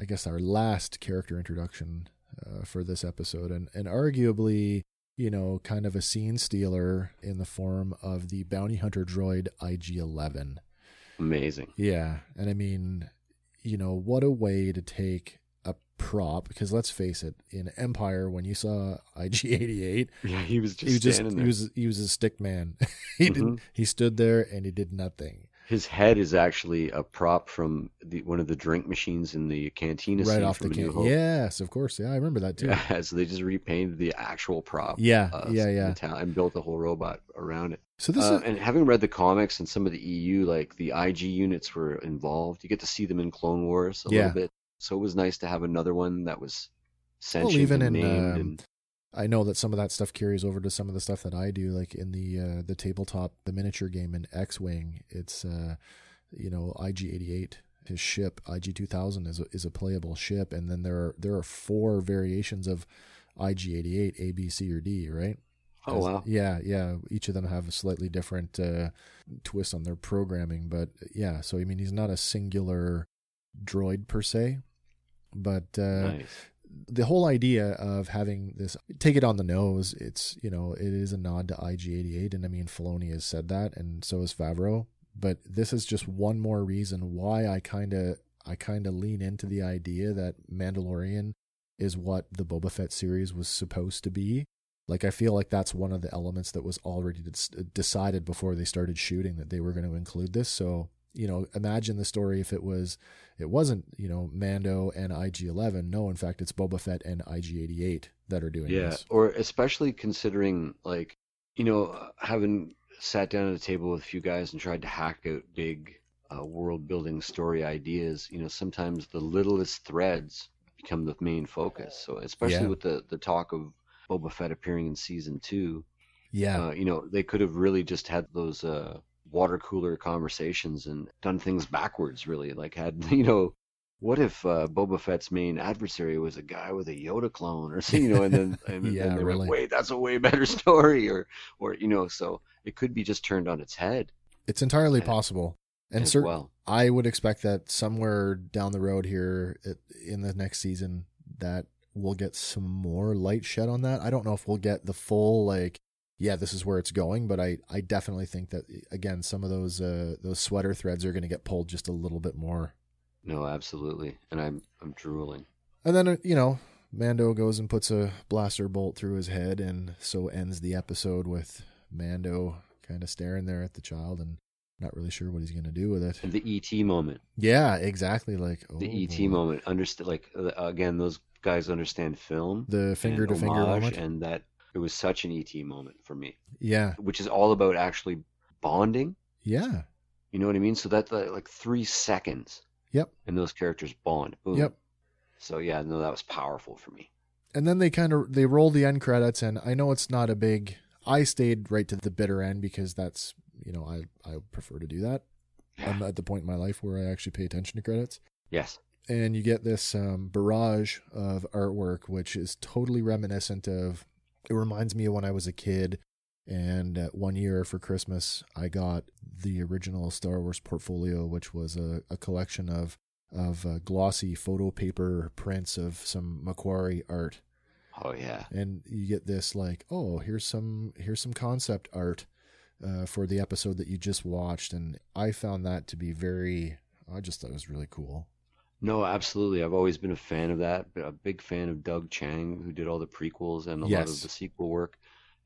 I guess, our last character introduction uh, for this episode, and and arguably. You know, kind of a scene stealer in the form of the bounty hunter droid IG 11. Amazing. Yeah, and I mean, you know, what a way to take a prop because let's face it, in Empire when you saw IG88, Yeah, he was just he was just standing he was he was a stick man. he didn't Mhm. he stood there and he did nothing. His head is actually a prop from the one of the drink machines in the cantina right scene off the from A New can. Yes, of course. Yeah, I remember that too. Yeah, so they just repainted the actual prop. Yeah, uh, yeah, yeah. the town and built a whole robot around it. So this Uh, is and having read the comics and some of the EU, like the IG units were involved. You get to see them in Clone Wars a Yeah. little bit, so it was nice to have another one that was sentient even and in, named. um, and I know that some of that stuff carries over to some of the stuff that I do, like in the uh, the tabletop, the miniature game in X Wing. It's uh, you know IG88, his ship IG2000 is a, is a playable ship, and then there are there are four variations of IG88, A, B, C, or D, right? oh As- wow, Yeah, yeah. Each of them have a slightly different uh, twist on their programming, but yeah. So I mean, he's not a singular droid per se, but uh, nice. The whole idea of having this take it on the nose, it's you know it is a nod to IG88, and I mean Filoni has said that, and so has Favreau. But this is just one more reason why I kind of I kind of lean into the idea that Mandalorian is what the Boba Fett series was supposed to be. Like I feel like that's one of the elements that was already decided before they started shooting that they were going to include this. So you know, imagine the story if it was, it wasn't, you know, Mando and IG 11. No, in fact, it's Boba Fett and IG 88 that are doing Yeah, this. or especially considering like, you know, having sat down at a table with a few guys and tried to hack out big uh, world building story ideas, you know, sometimes the littlest threads become the main focus. So especially Yeah. with the the talk of Boba Fett appearing in season two, Yeah. uh, you know, they could have really just had those uh, water cooler conversations and done things backwards. Really, like had you know, what if uh, Boba Fett's main adversary was a guy with a Yoda clone, or you know, and then and then Yeah, they really. went, wait, that's a way better story, or or you know, so it could be just turned on its head it's entirely and- possible. And well. I would expect that somewhere down the road here in the next season that we'll get some more light shed on that. I don't know if we'll get the full like yeah, this is where it's going, but I I definitely think that again some of those uh those sweater threads are going to get pulled just a little bit more. No, absolutely, and I'm I'm drooling. And then uh, you know, Mando goes and puts a blaster bolt through his head and so ends the episode with Mando kind of staring there at the child and not really sure what he's going to do with it. And the ET moment, Yeah, exactly like oh, the ET boy. moment, understand like uh, again, those guys understand film, the finger to finger moment. and that it was such an ET moment for me. Yeah, which is all about actually bonding. yeah, You know what I mean? So that like, three seconds, yep, and those characters bond. Boom. yep. So yeah, no, that was powerful for me. And then they kind of they roll the end credits, and I know it's not a big. I stayed right to the bitter end because that's you know I I prefer to do that. I'm at the point in my life where I actually pay attention to credits. Yes. and you get this um, barrage of artwork, which is totally reminiscent of. It reminds me of when I was a kid, and uh, one year for Christmas, I got the original Star Wars portfolio, which was a, a collection of of uh, glossy photo paper prints of some McQuarrie art, Oh yeah. and you get this like, oh, here's some here's some concept art uh, for the episode that you just watched, and I found that to be very. I just thought it was really cool. No, absolutely. I've always been a fan of that. but A big fan of Doug Chiang, who did all the prequels and a lot of the sequel work.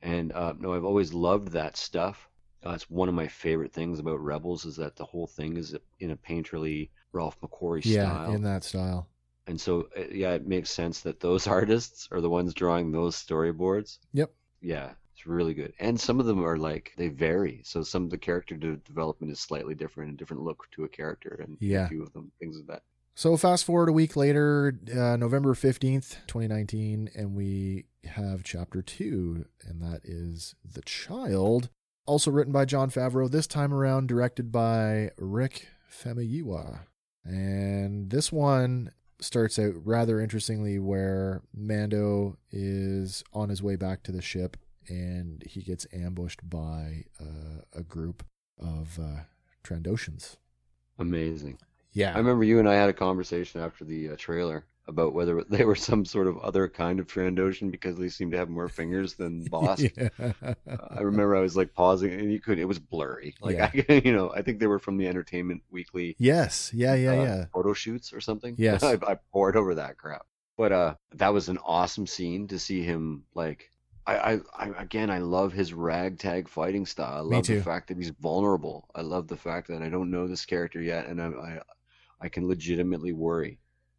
And uh, no, I've always loved that stuff. Uh, it's one of my favorite things about Rebels is that the whole thing is in a painterly Ralph McQuarrie yeah, style. in that style. And so, uh, yeah, it makes sense that those artists are the ones drawing those storyboards. Yep. Yeah, it's really good. And some of them are like, they vary. So some of the character de- development is slightly different, a different look to a character, and Yeah. a few of them, things of that. So fast forward a week later, uh, November 15th, 2019, and we have chapter two, and that is The Child. Also written by Jon Favreau, this time around directed by Rick Famuyiwa. And this one starts out rather interestingly where Mando is on his way back to the ship and he gets ambushed by uh, a group of uh, Trandoshans. Amazing. Yeah. I remember you and I had a conversation after the uh, trailer about whether they were some sort of other kind of Trandoshan because they seem to have more fingers than Boss. yeah. I remember I was like pausing, and you could. It was blurry. Like I, you know, I think they were from the Entertainment Weekly. Yes. Yeah. Yeah. uh, Yeah. Photo shoots or something. Yes. I, I poured over that crap. But uh, that was an awesome scene to see him like. I, I, I again, I love his ragtag fighting style. I Me love too. the fact that he's vulnerable. I love the fact that I don't know this character yet, and I, I, I can legitimately worry.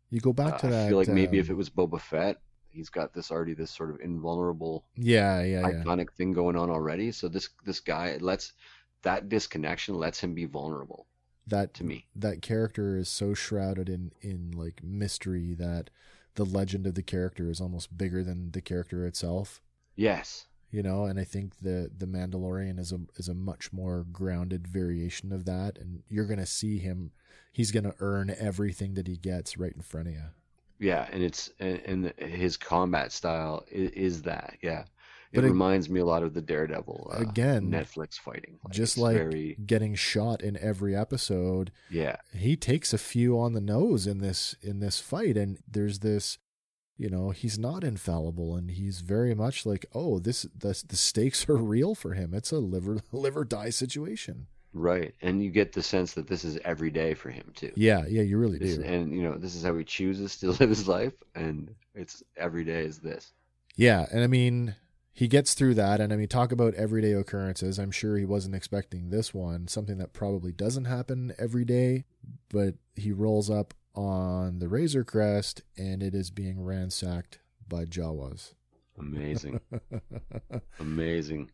You go back to Uh, that. I feel like maybe if um, it was Boba Fett, he's got this already this sort of invulnerable, Yeah. Yeah. Yeah. iconic thing going on already. So this this guy lets that disconnection lets him be vulnerable That to me. that character is so shrouded in in like mystery that the legend of the character is almost bigger than the character itself. Yes. You know, and I think the the Mandalorian is a is a much more grounded variation of that, and you're gonna see him. He's gonna earn everything that he gets right in front of you. Yeah, and it's and, and his combat style is, is that. Yeah. It But it- reminds me a lot of the Daredevil uh, Again, Netflix fighting. Just like very getting shot in every episode, yeah. he takes a few on the nose in this in this fight and there's this you know he's not infallible and he's very much like oh this the, the stakes are real for him it's a liver live or die situation Right. And you get the sense that this is every day for him too. yeah yeah you really This- do and you know, this is how he chooses to live his life and it's every day is this. yeah and i mean he gets through that, and I mean, talk about everyday occurrences. I'm sure he wasn't expecting this one, something that probably doesn't happen every day, but he rolls up on the Razor Crest, and it is being ransacked by Jawas. Amazing. Amazing.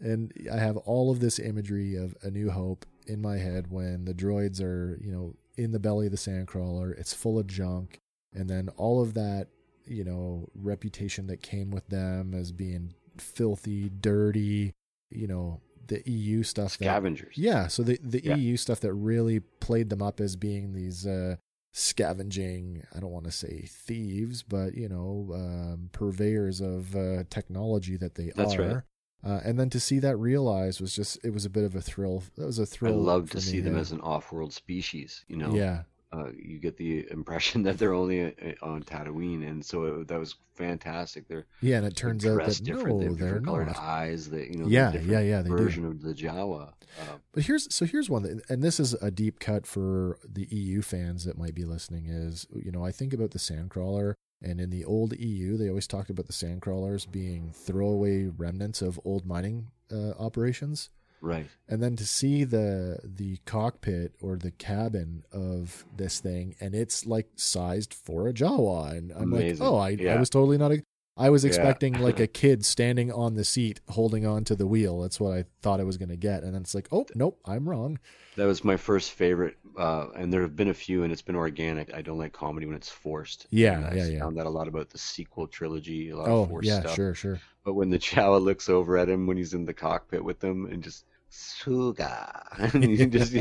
and I have all of this imagery of A New Hope in my head when the droids are, you know, in the belly of the sandcrawler. It's full of junk, and then all of that, you know, reputation that came with them as being filthy, dirty, you know, the EU stuff. That, Scavengers. yeah, so the the Yeah. EU stuff that really played them up as being these uh, scavenging. I don't want to say thieves, but you know, um, purveyors of uh, technology that they That's are. right. Uh, and then to see that realized was just it was a bit of a thrill. That was a thrill. I love to see them as an off-world species. You know, yeah, uh, you get the impression that they're only uh, on Tatooine, and so it, that was fantastic. They're yeah, and it turns out that different. no, they're different colored not. eyes. That you know, Yeah, yeah, yeah, they do. version of the Jawa. Uh, But here's so here's one that, and this is a deep cut for the EU fans that might be listening. Is you know I think about the Sandcrawler, and in the old EU they always talked about the Sandcrawlers being throwaway remnants of old mining uh, operations, right. and then to see the the cockpit or the cabin of this thing, and it's like sized for a Jawa, and I'm Amazing. like, oh, I, I was totally not. A, I was Yeah. expecting like a kid standing on the seat holding on to the wheel. That's what I thought I was going to get, and then it's like, oh, nope, I'm wrong. That was my first favorite, uh, and there have been a few, and it's been organic. I don't like comedy when it's forced. Yeah, And I yeah, yeah. Found that a lot about the sequel trilogy, a lot Oh, of forced yeah, stuff. sure, sure. But when the Jawa looks over at him when he's in the cockpit with them and just Suga, and you just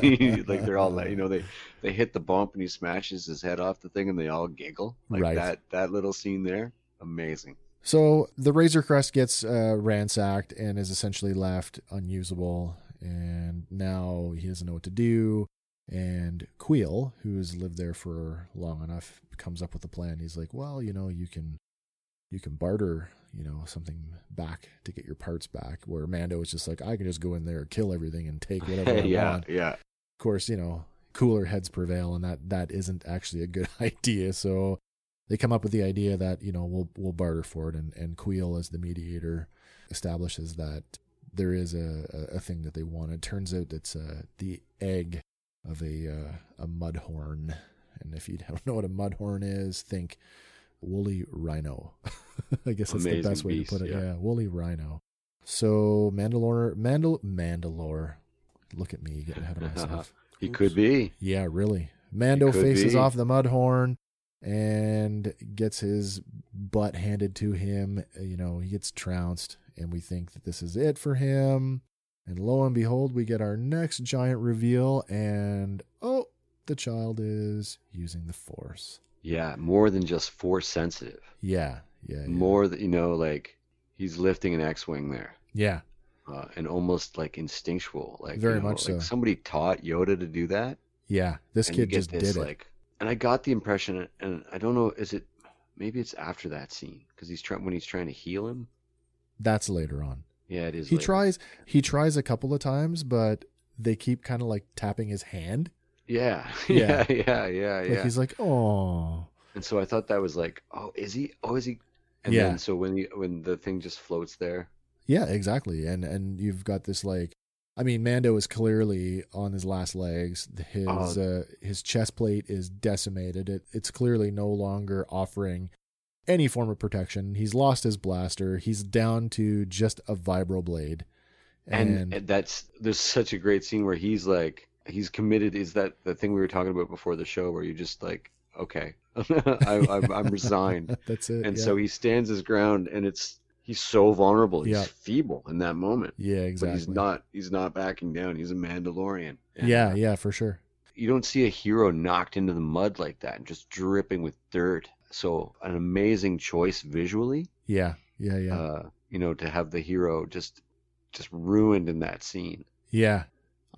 like they're all like, you know they they hit the bump and he smashes his head off the thing and they all giggle like Right. that that little scene there, amazing. So the Razor Crest gets uh, ransacked and is essentially left unusable, and now he doesn't know what to do. And Queel, who's lived there for long enough, comes up with a plan. He's like, "Well, you know, you can, you can barter, you know, something back to get your parts back." Where Mando is just like, "I can just go in there, kill everything, and take whatever I yeah, want." yeah. Of course, you know, cooler heads prevail, and that that isn't actually a good idea. So they come up with the idea that you know we'll we'll barter for it, and and Queel as the mediator establishes that there is a a, a thing that they want. It turns out it's uh, the egg of a uh, a mudhorn, and if you don't know what a mudhorn is, think woolly rhino. I guess that's the best way beast, to put it. yeah. Yeah, woolly rhino. So Mandalore, Mandal, Mandalore. Look at me getting ahead of myself. He could be. Yeah, really. Mando faces be. off the Mudhorn and gets his butt handed to him. You know, he gets trounced, and we think that this is it for him. And lo and behold, we get our next giant reveal, and oh, the child is using the Force. Yeah, more than just force sensitive. Yeah, yeah, yeah. More that you know, like he's lifting an X-wing there. Yeah, uh, and almost like instinctual. Like Very you know, much like so. Somebody taught Yoda to do that. yeah. This kid just this, did it. like, and I got the impression, and I don't know, is it maybe it's after that scene because he's trying when he's trying to heal him. That's later on. Yeah, it is. He later. tries. He tries a couple of times, but they keep kind of like tapping his hand. Yeah, Yeah. yeah, yeah, yeah, Like yeah. he's like, oh. And so I thought that was like, oh, is he? Oh, is he? And Yeah. then so when he, when the thing just floats there, Yeah, exactly. And and you've got this like I mean Mando is clearly on his last legs. His Oh. uh his chest plate is decimated. It it's clearly no longer offering any form of protection. He's lost his blaster. He's down to just a vibroblade. and, And, that's there's such a great scene where he's like he's committed. Is that the thing we were talking about before the show where you're just like, okay, I, I'm, I'm resigned. that's it. and yeah. so he stands his ground and it's he's so vulnerable he's Yeah. feeble in that moment yeah, exactly. but he's not he's not backing down he's a mandalorian And, yeah, yeah, for sure. you don't see a hero knocked into the mud like that and just dripping with dirt so an amazing choice visually Yeah. Yeah, yeah. uh you know to have the hero just just ruined in that scene Yeah,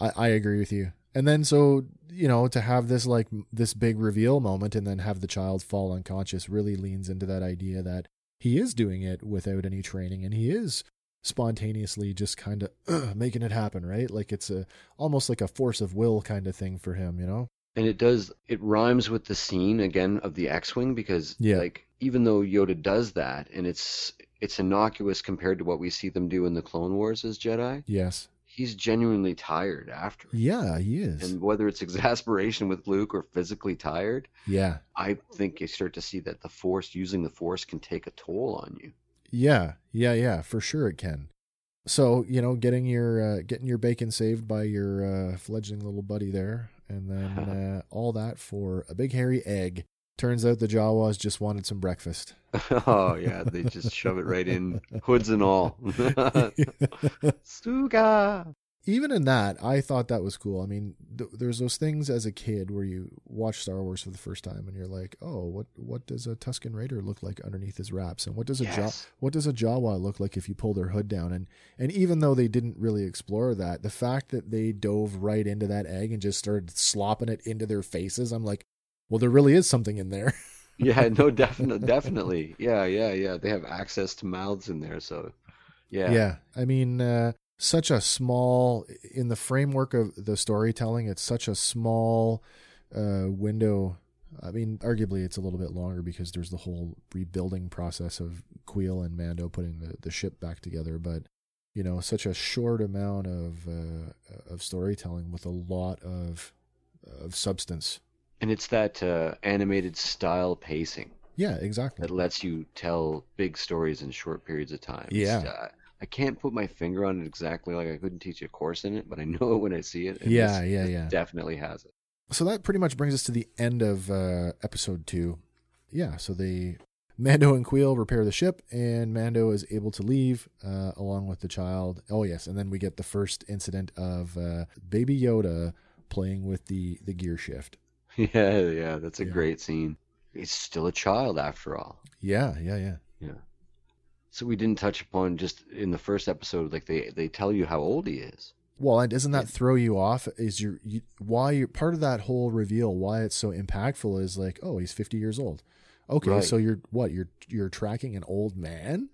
I, I agree with you. And then so you know to have this like this big reveal moment and then have the child fall unconscious really leans into that idea that he is doing it without any training and he is spontaneously just kind of making it happen, right? Like it's a almost like a force of will kind of thing for him, you know? and it does it rhymes with the scene again of the x-wing because Yeah. like even though yoda does that and it's it's innocuous compared to what we see them do in the Clone Wars as Jedi. Yes. He's genuinely tired after. Yeah, he is. And whether it's exasperation with Luke or physically tired, yeah. I think you start to see that the Force, using the Force, can take a toll on you. Yeah, yeah, yeah, for sure it can. So you know, getting your uh, getting your bacon saved by your uh, fledgling little buddy there, and then uh, all that for a big hairy egg. Turns out the Jawas just wanted some breakfast. oh yeah, they just shove it right in, hoods and all. Stuga. Even in that, I thought that was cool. I mean, th- there's those things as a kid where you watch Star Wars for the first time and you're like, "Oh, what what does a Tusken Raider look like underneath his wraps? And what does a Yes. Jaw what does a Jawa look like if you pull their hood down?" And and even though they didn't really explore that, the fact that they dove right into that egg and just started slopping it into their faces, I'm like, "Well, there really is something in there." Yeah, no, definitely, definitely. Yeah, yeah, yeah. They have access to mouths in there, so yeah. Yeah. I mean, uh, such a small, in the framework of the storytelling, it's such a small uh, window. I mean, arguably it's a little bit longer because there's the whole rebuilding process of Queel and Mando putting the, the ship back together. But, you know, such a short amount of, uh, of storytelling with a lot of, of substance. And it's that uh, animated style pacing Yeah, exactly. that lets you tell big stories in short periods of time. Yeah. uh, I can't put my finger on it exactly like I couldn't teach a course in it, but I know it when I see it. and Yeah, this- yeah, this yeah. Definitely has it. so that pretty much brings us to the end of uh, episode two. Yeah, so they Mando and Queel repair the ship, and Mando is able to leave uh, along with the child. Oh yes, and then we get the first incident of uh, Baby Yoda playing with the the gear shift. Yeah, yeah. That's a Yeah. great scene. He's still a child after all. Yeah, yeah, yeah. Yeah. So we didn't touch upon just in the first episode, like they they tell you how old he is. Well, and doesn't that throw you off? Is your you, why you part of that whole reveal? Why it's so impactful is like, oh, he's fifty years old. Okay, Right. so you're what? You're you're tracking an old man.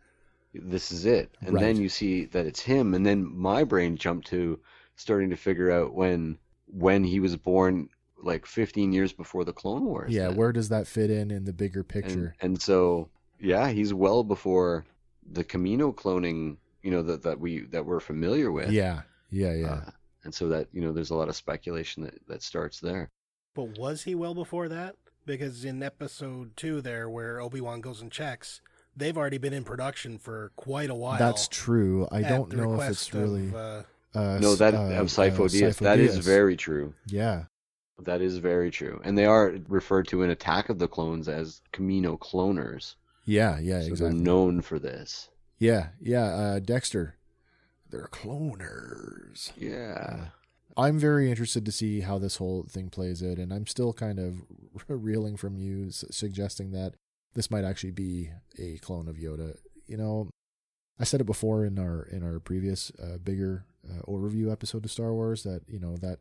This is it. And Right. then you see that it's him, and then my brain jumped to starting to figure out when when he was born, like 15 years before the Clone Wars. Yeah, then. where does that fit in in the bigger picture? and so yeah, he's well before the Kamino cloning, you know, that that we that we're familiar with. yeah, yeah, yeah. Uh, and so that you know, there's a lot of speculation that that starts there. But was he well before that? Because in episode two, there where Obi Wan goes and checks, they've already been in production for quite a while. That's true. I don't know if it's really. Of, uh, uh, no, that uh, of Sifo Dyas. Sifo That is very true. Yeah, That is very true. And they are referred to in Attack of the Clones as Kamino cloners. yeah, yeah, so exactly. they're known for this. Yeah, yeah. Uh, Dexter, they're cloners. Yeah. I'm very interested to see how this whole thing plays out, and I'm still kind of reeling from you s- suggesting that this might actually be a clone of Yoda. You know, I said it before in our in our previous uh, bigger uh, overview episode of Star Wars that you know that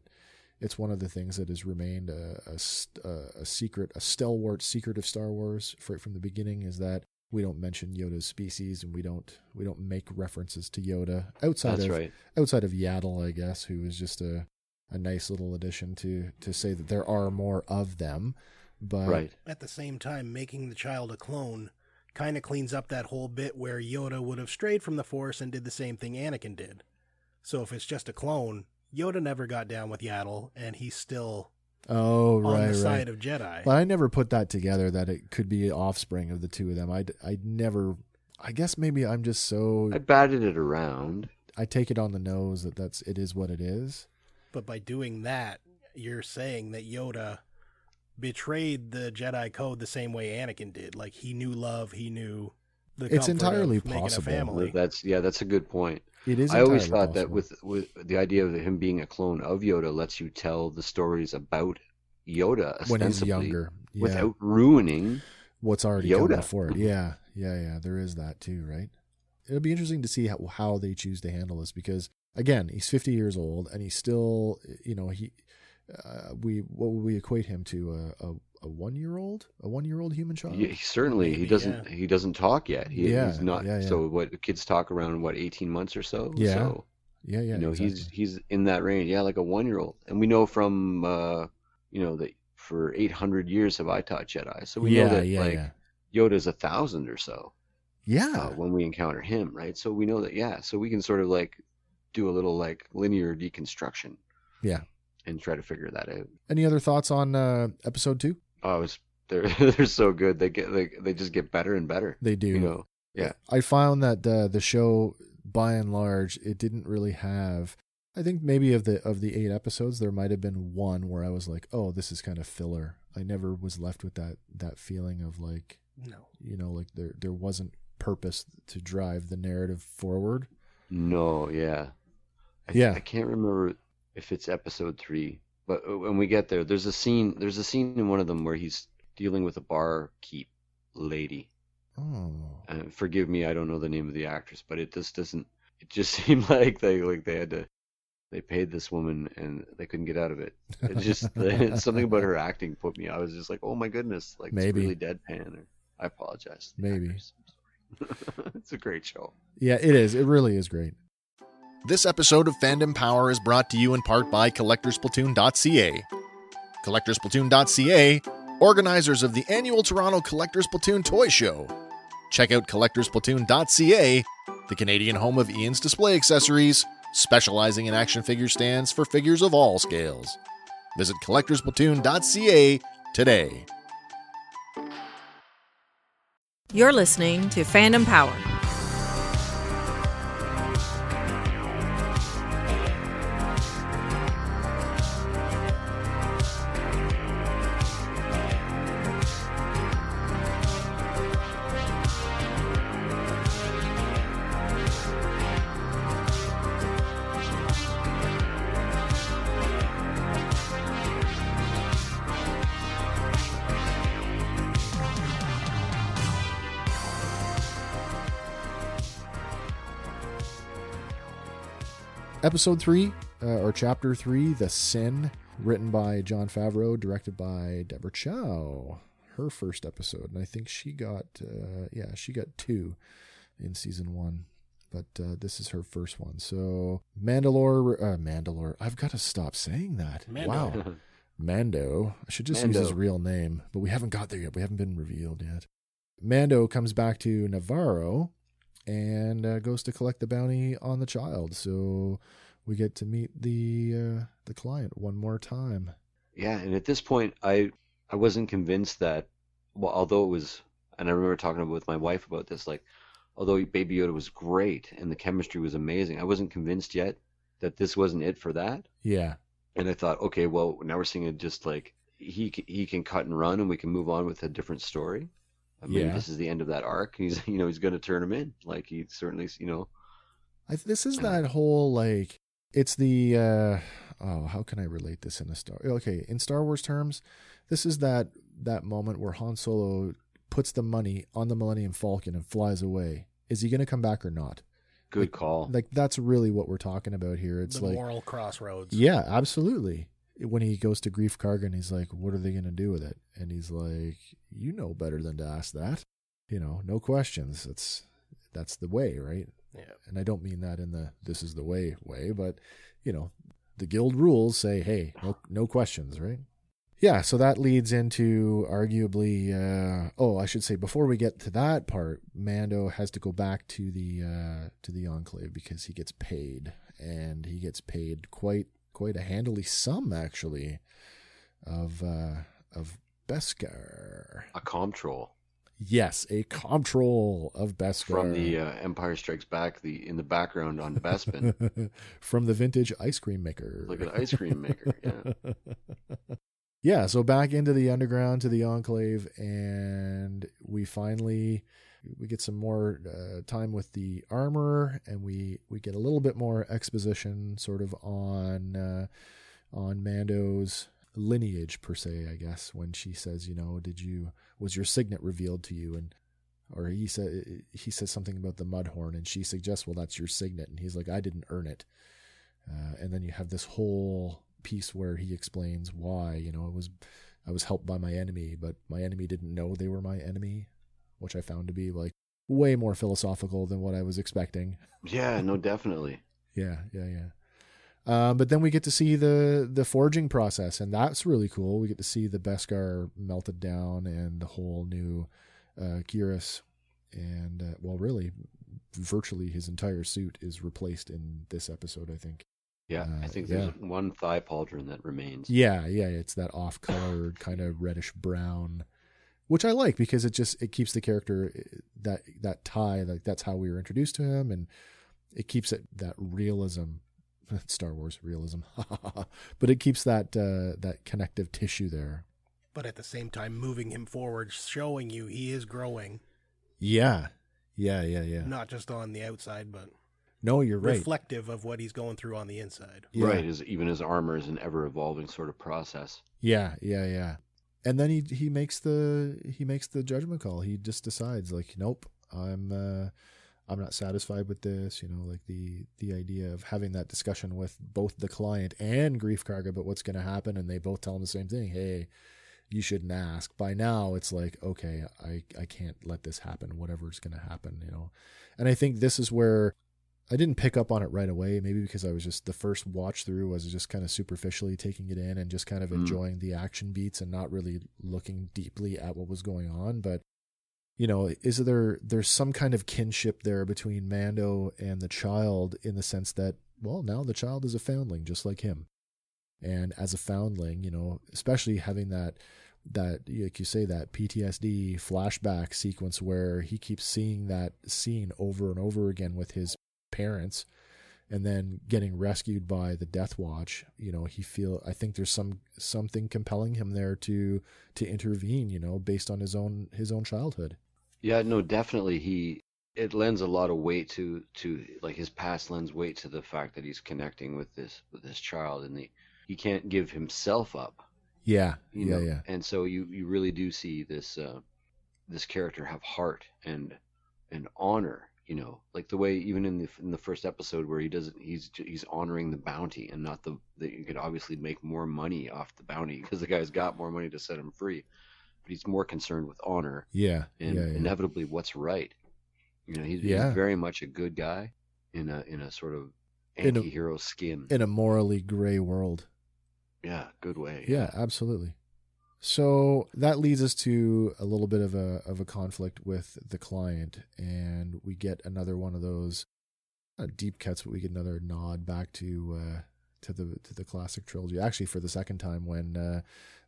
it's one of the things that has remained a, a, a, a secret, a stalwart secret of Star Wars right from the beginning is that we don't mention Yoda's species and we don't we don't make references to Yoda outside That's of right. outside of Yaddle, I guess, who is just a a nice little addition to to say that there are more of them. But Right. at the same time, making the child a clone kind of cleans up that whole bit where Yoda would have strayed from the Force and did the same thing Anakin did. So if it's just a clone, Yoda never got down with Yaddle, and he's still oh on right, the right. side of Jedi. But I never put that together that it could be offspring of the two of them. I I never. I guess maybe I'm just so I batted it around. I take it on the nose that that's it is what it is. But by doing that, you're saying that Yoda betrayed the Jedi code the same way Anakin did. Like he knew love, he knew the It's entirely of possible. A family. That's yeah, that's a good point. It is. I always entirely thought that with with the idea of him being a clone of Yoda lets you tell the stories about Yoda when he's ostensibly younger, yeah, without ruining. what's already come Yoda. before it. Yeah, yeah, yeah. There is that too, right? It'll be interesting to see how, how they choose to handle this because again, he's 50 years old and he's still, you know, he, uh, we what would we equate him to a a, a one year old, a one year old human child? Yeah, he certainly he doesn't he doesn't talk yet. He, Yeah, he's not. yeah, yeah. So what kids talk around what eighteen months or so. Yeah, So yeah, yeah. you know he's exactly. he's in that range. Yeah, like a one year old. And we know from uh you know that for eight hundred years have I taught Jedi. So we yeah, know that yeah, like yeah, Yoda's a thousand or so. Yeah. uh, when we encounter him, right? So we know that, yeah. So we can sort of like do a little like linear deconstruction. Yeah. And try to figure that out. Any other thoughts on uh, episode two? Oh, it's they're they're so good. They get they they just get better and better. They do. You know. Yeah. I found that the the show, by and large, it didn't really have. I think maybe of the of the eight episodes, there might have been one where I was like, "Oh, this is kind of filler." I never was left with that that feeling of like, No. you know, like there there wasn't purpose to drive the narrative forward. No, yeah. I, Yeah. I can't remember if it's episode three, but uh, when we get there, there's a scene. There's a scene in one of them where he's dealing with a barkeep lady. Oh, Uh, forgive me, I don't know the name of the actress, but it just doesn't. It just seemed like they like they had to. They paid this woman and they couldn't get out of it. It just something about her acting put me. I was just like, oh my goodness, like Maybe. it's really deadpan. Or, I apologize. Maybe. It's a great show. yeah, it is. It really is great. This episode of Fandom Power is brought to you in part by CollectorsPlatoon.ca. CollectorsPlatoon.ca, organizers of the annual Toronto Collectors Platoon Toy Show. Check out CollectorsPlatoon.ca, the Canadian home of Ian's display accessories, specializing in action figure stands for figures of all scales. Visit CollectorsPlatoon.ca today. You're listening to Fandom Power. Episode three, uh, or chapter three, The Sin, written by Jon Favreau, directed by Deborah Chow. Her first episode, and I think she got, uh, yeah, she got two in season one, but uh, this is her first one. So Mandalore, uh, Mandalore. I've got to stop saying that. Mando. Wow, Mando. I should just use his real name, but we haven't got there yet. We haven't been revealed yet. Mando comes back to Nevarro and uh, goes to collect the bounty on the child. So we get to meet the uh, the client one more time. Yeah, and at this point, I I wasn't convinced that, well, although it was, and I remember talking with my wife about this, like, although Baby Yoda was great and the chemistry was amazing, I wasn't convinced yet that this wasn't it for that. Yeah, And I thought, okay, well, now we're seeing it just like he he can cut and run, and we can move on with a different story. I mean, Yeah. this is the end of that arc. He's you know he's going to turn him in, like he certainly you know I, this is that whole like it's the uh, oh how can I relate this in a star? Okay, in Star Wars terms, this is that that moment where Han Solo puts the money on the Millennium Falcon and flies away. Is he going to come back or not? good Like- call. Like that's really what we're talking about here. It's the like moral crossroads. Yeah, absolutely. When he goes to Greef Karga, he's like, "What are they going to do with it?" And he's like, "You know better than to ask that. You know, no questions. That's that's the way, right?" Yeah. And I don't mean that in the "this is the way" way, but you know, the guild rules say, "Hey, no no questions," right? Yeah, so that leads into arguably. Uh, oh, I should say before we get to that part, Mando has to go back to the uh, to the Enclave because he gets paid, and he gets paid quite quite a handily sum actually of uh, of Beskar. A Camtono Yes, a control of Beskar from the uh, Empire Strikes Back, the in the background on Bespin. from the vintage ice cream maker. Look at the ice cream maker. Yeah. yeah, so back into the underground to the enclave, and we finally we get some more uh, time with the armor, and we we get a little bit more exposition, sort of on uh, on Mando's lineage per se, I guess. When she says, you know, did you was your signet revealed to you, and or he said he says something about the mudhorn, and she suggests, well, that's your signet, and he's like, I didn't earn it. Uh, and then you have this whole piece where he explains why you know it was I was helped by my enemy, but my enemy didn't know they were my enemy, which I found to be like way more philosophical than what I was expecting. Yeah, no, definitely. Yeah, yeah, yeah. Um, but then we get to see the the forging process, and that's really cool. We get to see the Beskar melted down and the whole new uh, Geras and uh, well, really, virtually his entire suit is replaced in this episode. I think. Yeah, I Uh, think yeah. there's one thigh pauldron that remains. Yeah, yeah, it's that off-colored kind of reddish brown, which I like because it just it keeps the character uh, that that tie like that's how we were introduced to him, and it keeps it that realism, Star Wars realism, but it keeps that uh, that connective tissue there. But at the same time, moving him forward, showing you he is growing, Yeah, yeah, yeah, yeah. not just on the outside, but No, you're right. reflective of what he's going through on the inside. Yeah. Right, his, even his armor is an ever evolving sort of process. Yeah, yeah, yeah. And then he he makes the he makes the judgment call. He just decides like, nope, I'm uh I'm not satisfied with this, you know, like the the idea of having that discussion with both the client and Greef Karga about what's going to happen and they both tell him the same thing. Hey, you shouldn't ask. By now it's like, okay, I I can't let this happen whatever's going to happen, you know. And I think this is where I didn't pick up on it right away, maybe because I was just the first watch through was just kind of superficially taking it in and just kind of Mm. enjoying the action beats and not really looking deeply at what was going on. But you know, is there there's some kind of kinship there between Mando and the child in the sense that, well, now the child is a foundling just like him. And as a foundling, you know, especially having that that like you say that PTSD flashback sequence where he keeps seeing that scene over and over again with his parents and then getting rescued by the death watch you know he feel i think there's some something compelling him there to to intervene you know based on his own his own childhood Yeah, no, definitely he it lends a lot of weight to to like his past lends weight to the fact that he's connecting with this with this child and the he can't give himself up. yeah You yeah know? yeah And so you you really do see this uh this character have heart and and honor, you know, like the way even in the in the first episode where he doesn't he's he's honoring the bounty and not the that you could obviously make more money off the bounty because the guy's got more money to set him free. But he's more concerned with honor yeah and yeah, yeah. inevitably what's right. You know, he's, Yeah. he's very much a good guy in a in a sort of In a- anti-hero skin. in a morally gray world yeah, good way. yeah absolutely so that leads us to a little bit of a of a conflict with the client and we get another one of those not deep cuts but we get another nod back to uh to the to the classic trilogy. Actually for the second time when uh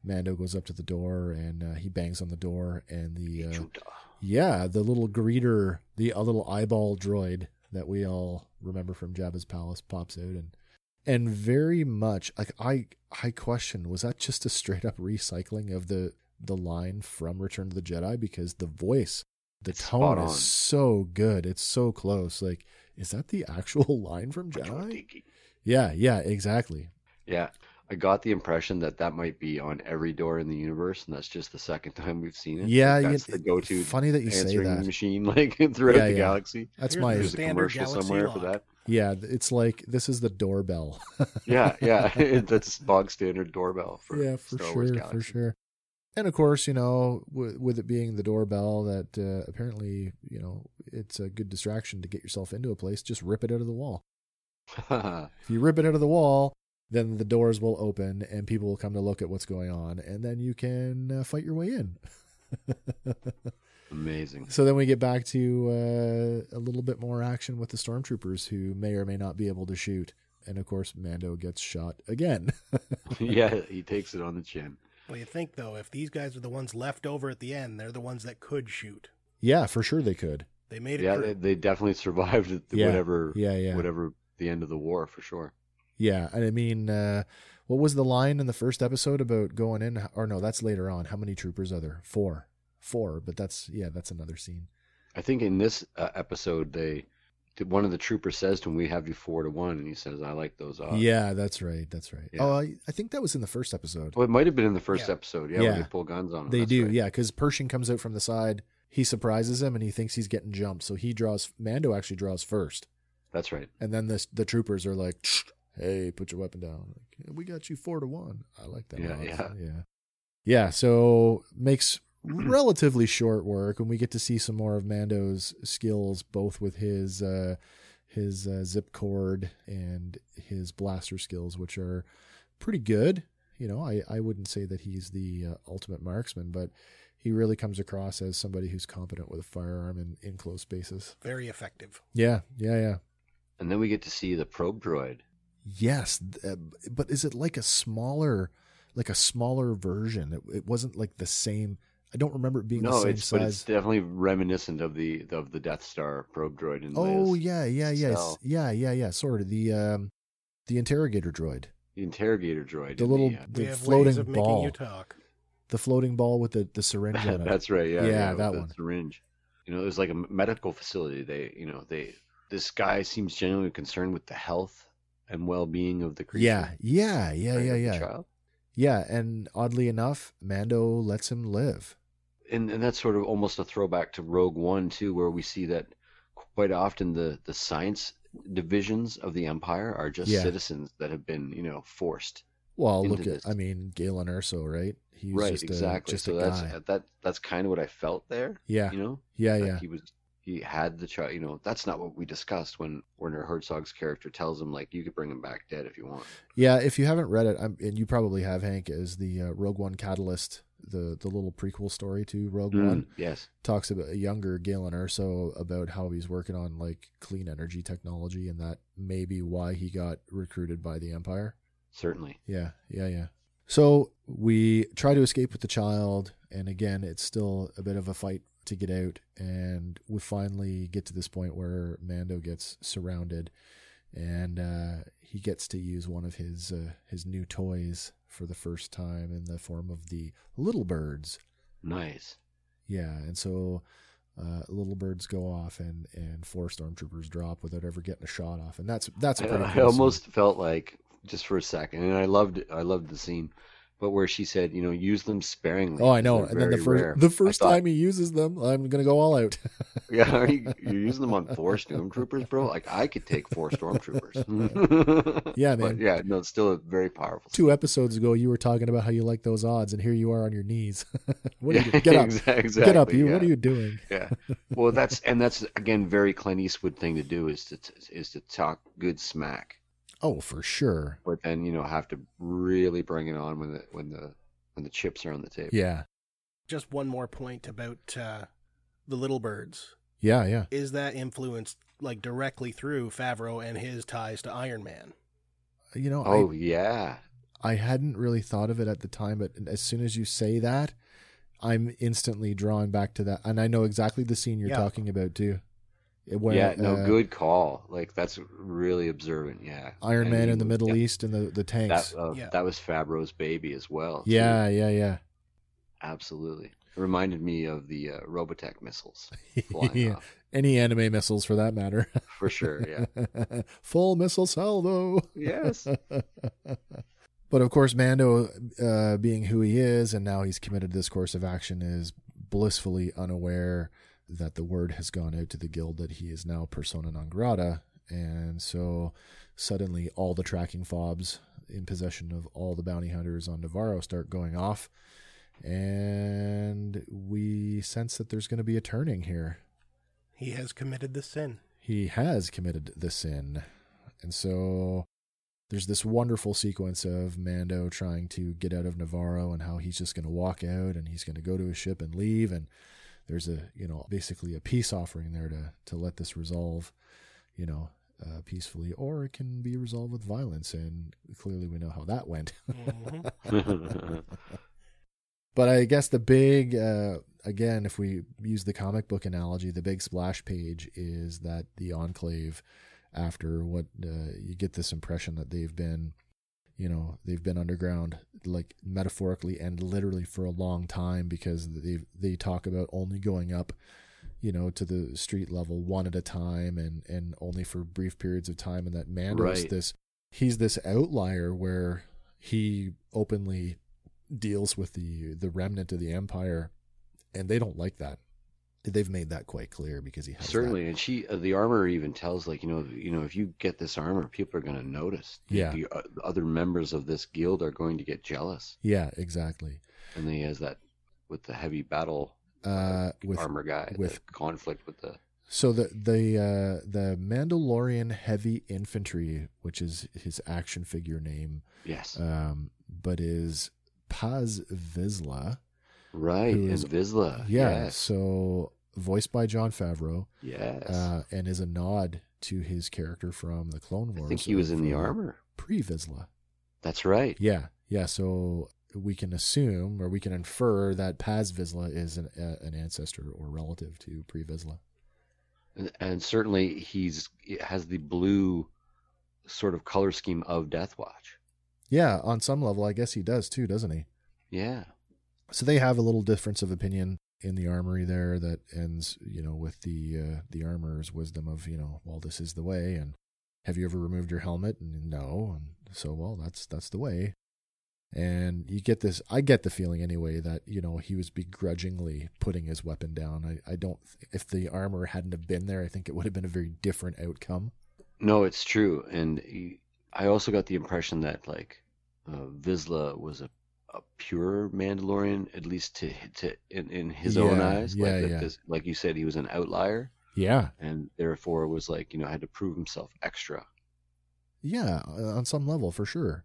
mando goes up to the door and uh, he bangs on the door and the uh, yeah the little greeter the a little eyeball droid that we all remember from jabba's palace pops out and and very much like i i question was that just a straight up recycling of the the line from return of the jedi? Because the voice the It's tone is so good. It's so close. Like is that the actual line from jedi. Yeah yeah exactly Yeah, I got the impression that that might be on every door in the universe, and that's just the second time we've seen it. yeah Like, you- the go-to funny that you say answering that machine like throughout Yeah, the yeah. galaxy. that's Here's my the There's a standard commercial Galaxy somewhere lock. for that. yeah it's like this is the doorbell Yeah, yeah, that's bog standard doorbell for yeah for Star sure Galaxy. for sure and of course you know with, with it being the doorbell that uh, apparently you know it's a good distraction to get yourself into a place just rip it out of the wall if you rip it out of the wall then the doors will open and people will come to look at what's going on and then you can uh, fight your way in Amazing. so then we get back to uh, a little bit more action with the stormtroopers who may or may not be able to shoot and of course mando gets shot again yeah, he takes it on the chin. Well, you think though, if these guys are the ones left over at the end, they're the ones that could shoot. yeah for sure they could They made it. Yeah, they, they definitely survived Yeah, whatever yeah yeah whatever the end of the war for sure. Yeah, and I mean, uh, what was the line in the first episode about going in? Or no, that's later on. How many troopers are there? Four, four. But that's yeah, that's another scene. I think in this uh, episode, they one of the troopers says to him, "We have you four to one," and he says, "I like those odds." yeah, that's right. That's right. Yeah. Oh, I, I think that was in the first episode. Well, it might have been in the first Yeah. episode. Yeah, Yeah. when they pull guns on him. they That's do, right. yeah, because Pershing comes out from the side. He surprises him, and he thinks he's getting jumped. So he draws. Mando actually draws first, That's right. and then the the troopers are like, "Hey, put your weapon down. Like, we got you four to one. I like that. Yeah, yeah. yeah, yeah. So makes relatively short work, and we get to see some more of Mando's skills, both with his uh, his uh, zip cord and his blaster skills, which are pretty good. You know, I I wouldn't say that he's the uh, ultimate marksman, but he really comes across as somebody who's competent with a firearm in, in close spaces. Very effective. Yeah, yeah, yeah. And then we get to see the probe droid. Yes, uh, but is it like a smaller, like a smaller version? It, it wasn't like the same. I don't remember it being the No, same it's but it's definitely reminiscent of the of the Death Star probe droid in the Oh Leia's yeah, yeah, yeah, cell. yeah, yeah, yeah. Sort of the um, the interrogator droid, The interrogator droid. the in little uh, the floating of ball, you talk. the floating ball with the the syringe on it. That's right. Yeah, Yeah, with that the one. Syringe. You know, it was like a medical facility. They, you know, they. This guy seems genuinely concerned with the health and well-being of the creature. yeah, yeah, yeah, yeah, yeah, child. yeah. And oddly enough, Mando lets him live. And and that's sort of almost a throwback to Rogue One too, where we see that quite often the the science divisions of the Empire are just Yeah. citizens that have been, you know, forced. Well, look at this. I mean Galen Erso, right? He was right, just exactly. a, just so a that's guy. that that's kind of what I felt there. Yeah, You know, yeah, yeah. he was he had the child. You know, that's not what we discussed when Werner Herzog's character tells him like you could bring him back dead if you want. Yeah, if you haven't read it, I'm, and you probably have, Hank, is the uh, Rogue One Catalyst, the the little prequel story to Rogue One, Mm, yes. talks about a younger Galen Erso about how he's working on like clean energy technology, and that may be why he got recruited by the Empire. Certainly. Yeah, yeah, yeah. So we try to escape with the child, and again, it's still a bit of a fight to get out. And we finally get to this point where Mando gets surrounded, and uh, he gets to use one of his uh, his new toys for the first time in the form of the little birds. Nice. Yeah, and so uh, little birds go off, and and four stormtroopers drop without ever getting a shot off, and that's that's a I, pretty. I cool almost felt like just for a second, and I loved I loved the scene, but where she said, you know, use them sparingly. Oh, I know. And then the first rare." the first thought, time he uses them, I'm gonna go all out. Yeah, are you, you're using them on four stormtroopers, bro. Like I could take four stormtroopers. Yeah, But man. yeah, no, it's still a very powerful. Two episodes ago, you were talking about how you like those odds, and here you are on your knees. what are you? Get up, exactly, get up, you. yeah. What are you doing? Yeah. Well, that's and that's again very Clint Eastwood thing to do is to is to talk good smack, Oh, for sure. but then you know have to really bring it on when the when the when the chips are on the table. Yeah, Just one more point about uh, the little birds. yeah, yeah. Is that influenced like directly through Favreau and his ties to Iron Man? You know, Oh yeah. I I hadn't really thought of it at the time, but as soon as you say that, I'm instantly drawn back to that, and I know exactly the scene you're Yeah. talking about too. It- Where, yeah. No, uh, good call. Like that's really observant. Yeah. Iron And Man he in the was- Middle yeah, East and the the tanks. That uh, Yeah. that was Favreau's baby as well. too. yeah, yeah, yeah. Absolutely. It reminded me of the uh, Robotech missiles flying yeah. off. Any anime missiles for that matter. For sure. Yeah. Full missile salvo. yes. But of course, Mando, uh, being who he is, and now he's committed to this course of action, is blissfully unaware that the word has gone out to the guild that he is now persona non grata. And so suddenly all the tracking fobs in possession of all the bounty hunters on Nevarro start going off. And we sense that there's going to be a turning here. He has committed the sin. He has committed the sin. And so there's this wonderful sequence of Mando trying to get out of Nevarro and how he's just going to walk out and he's going to go to his ship and leave. And there's a, you know, basically a peace offering there to, to let this resolve, you know, uh, peacefully, or it can be resolved with violence. And clearly we know how that went. Mhm. But I guess the big, uh, again, if we use the comic book analogy, the big splash page is that the Enclave, after what uh, you get this impression that they've been, you know, they've been underground, like metaphorically and literally for a long time because they they talk about only going up, you know, to the street level one at a time and and only for brief periods of time, and that Mando's Right. this he's this outlier where he openly deals with the the remnant of the empire and they don't like that they've made that quite clear because he has that. Certainly, and she, uh, the armor even tells like you know, you know, if you get this armor, people are going to notice. Yeah. the, uh, other members of this guild are going to get jealous, yeah exactly and then he has that with the heavy battle uh with armor guy, with- the conflict with the so the the uh the mandalorian heavy infantry which is his action figure name yes, um but is paz vizsla Right, Who and is- Vizsla. Yeah, yes, so voiced by Jon Favreau, yes. uh, and is a nod to his character from the Clone Wars. I think he was in the uh, armor. pre Vizsla. That's right. Yeah, yeah. So we can assume or we can infer that Paz Vizsla is an, uh, an ancestor or relative to pre Vizsla. And, and certainly he's he has the blue sort of color scheme of Death Watch. Yeah, on some level, I guess he does too, doesn't he? Yeah. So they have a little difference of opinion in the armory there that ends, you know, with the uh, the armorer's wisdom of, you know, well, this is the way, and have you ever removed your helmet? And no, and so well, that's that's the way. And you get this. I get the feeling anyway that you know he was begrudgingly putting his weapon down. I I don't. If the armor hadn't have been there, I think it would have been a very different outcome. No, it's true, and he, I also got the impression that like uh, Vizsla was a, a pure Mandalorian, at least to to in, in his own Yeah, eyes. yeah, like, yeah. this- like you said, he was an outlier, Yeah, and therefore was like you know had to prove himself extra. Yeah, uh, on some level for sure.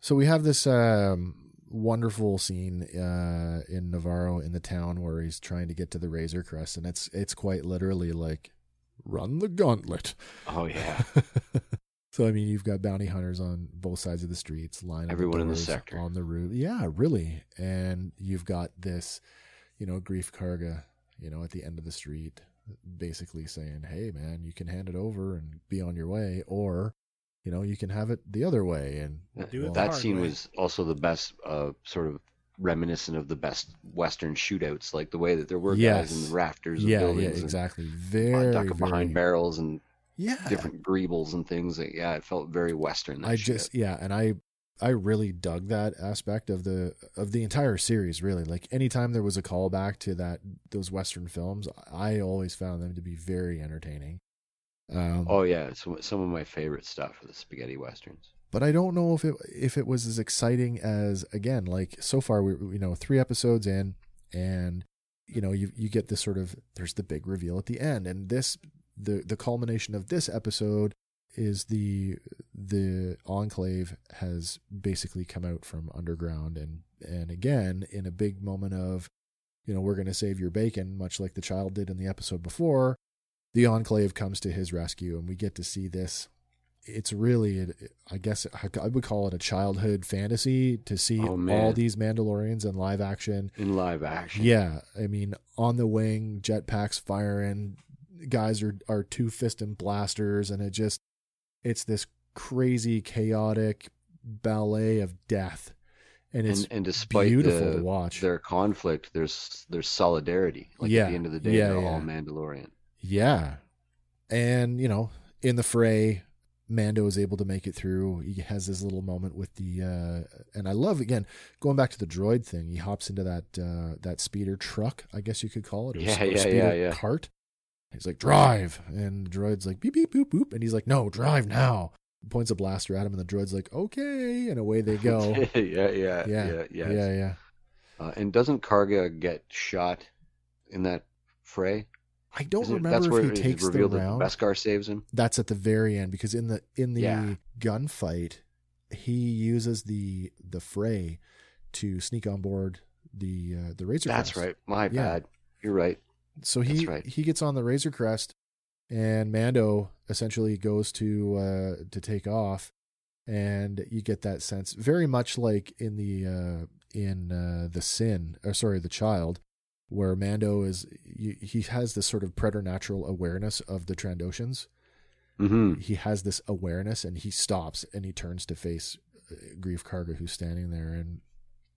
So we have this um, wonderful scene uh, in Nevarro in the town where he's trying to get to the Razor Crest, and it's it's quite literally like run the gauntlet. Oh yeah, so I mean, you've got bounty hunters on both sides of the streets, lining Everyone in the sector. on the roof. Yeah, really. And you've got this, you know, Greef Karga, you know, at the end of the street, basically saying, "Hey, man, you can hand it over and be on your way, or." You know, you can have it the other way, and Do it the that scene way. was also the best, uh, sort of reminiscent of the best Western shootouts, like the way that there were guys in the rafters of yeah, yeah, exactly. Very, ducking very, behind barrels and yeah. different greebles and things. Like, yeah, it felt very Western. That I shit. just, yeah, and I, I really dug that aspect of the of the entire series. Really, like anytime there was a callback to that those Western films, I always found them to be very entertaining. Um, Oh yeah, it's some of my favorite stuff of the spaghetti westerns. but I don't know if it if it was as exciting as again like so far we you know three episodes in and you know you you get this sort of there's the big reveal at the end and this the the culmination of this episode is the the enclave has basically come out from underground and and again in a big moment of you know we're going to save your bacon much like the child did in the episode before the enclave comes to his rescue and we get to see this. It's really i guess i would call it a childhood fantasy to see Oh, all these mandalorians in live action. In live action. yeah i mean on the wing jetpacks firing guys are are two fisting blasters and it just it's this crazy chaotic ballet of death and it's and, and despite beautiful the- to watch their conflict, there's there's solidarity. Like Yeah, at the end of the day, yeah, they're yeah. all Mandalorian. Yeah. And, you know, in the fray, Mando is able to make it through. He has his little moment with the uh and I love again going back to the droid thing. He hops into that uh that speeder truck, I guess you could call it, or, Yeah, yeah, speeder yeah, yeah. cart. He's like, "Drive." And the droid's like, "Beep beep boop boop." And he's like, "No, drive now." Points a blaster at him and the droid's like, "Okay." And away they go. yeah, yeah, yeah. yeah, yeah. Yeah, yeah. Uh, and doesn't Karga get shot in that fray? I don't Isn't remember that's if where he takes the round. Beskar saves him. that's at the very end because in the in the Yeah. gunfight he uses the the fray to sneak on board the uh, the razor That's crest. right. My Yeah. bad. You're right. So he right. he gets on the razor crest and mando essentially goes to uh to take off. And you get that sense very much like in the uh in uh the sin or sorry the child where mando is he he has this sort of preternatural awareness of the trandoshans hmm he has this awareness and he stops and he turns to face uh, Greef Karga who's standing there and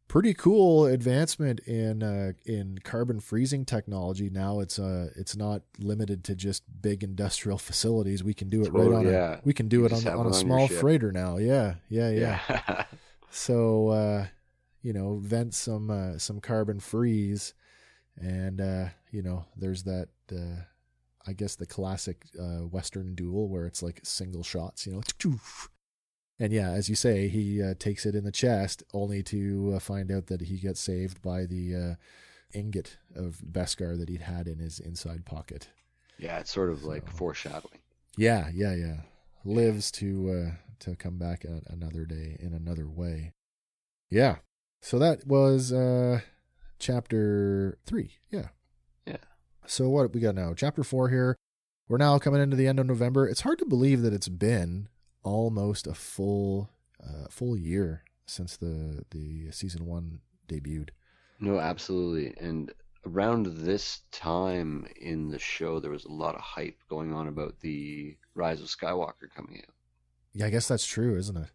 pretty cool advancement in uh, in carbon freezing technology. Now it's uh it's not limited to just big industrial facilities. We can do it right Oh, on a, we can do You it on, on a small freighter now. Yeah yeah yeah, Yeah. so uh you know vent some uh, some carbon freeze and uh you know there's that uh i guess the classic uh western duel where it's like single shots you know and yeah as you say he uh, takes it in the chest only to uh, find out that he gets saved by the uh ingot of beskar that he'd had in his inside pocket yeah, it's sort of like foreshadowing. yeah, yeah, yeah. Lives to uh to come back another day in another way. Yeah. So that was uh chapter three. Yeah. Yeah. So what we got now? Chapter four here. We're now coming into the end of November. It's hard to believe that it's been almost a full uh, full year since the the season one debuted. No, absolutely. And around this time in the show, there was a lot of hype going on about the Rise of Skywalker coming out. Yeah, I guess that's true, isn't it?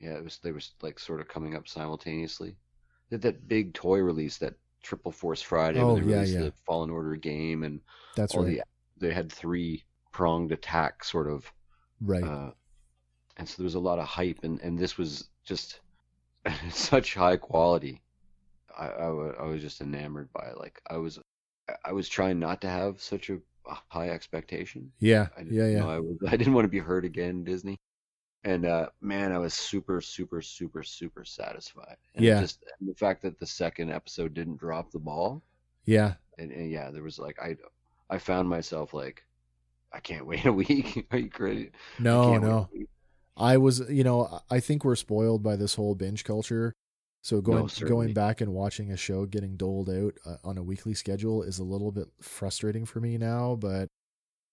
Yeah, it was they were like sort of coming up simultaneously. They had that big toy release, that Triple Force Friday, Oh, when they yeah, released yeah. the Fallen Order game, and That's all right. the they had three pronged attack sort of, right. uh, and so there was a lot of hype, and and this was just such high quality. I, I I was just enamored by it. Like I was, I was trying not to have such a, high expectation. yeah. I didn't, Yeah. Yeah. I, was, I didn't want to be hurt again, Disney. And uh, man, I was super, super, super, super satisfied. And Yeah. Just and the fact that the second episode didn't drop the ball, Yeah. and, and yeah, there was like I, I found myself like, I can't wait a week. Are you crazy? No. wait No. week. I was, you know, I think we're spoiled by this whole binge culture. So going certainly. going back and watching a show getting doled out uh, on a weekly schedule is a little bit frustrating for me now, but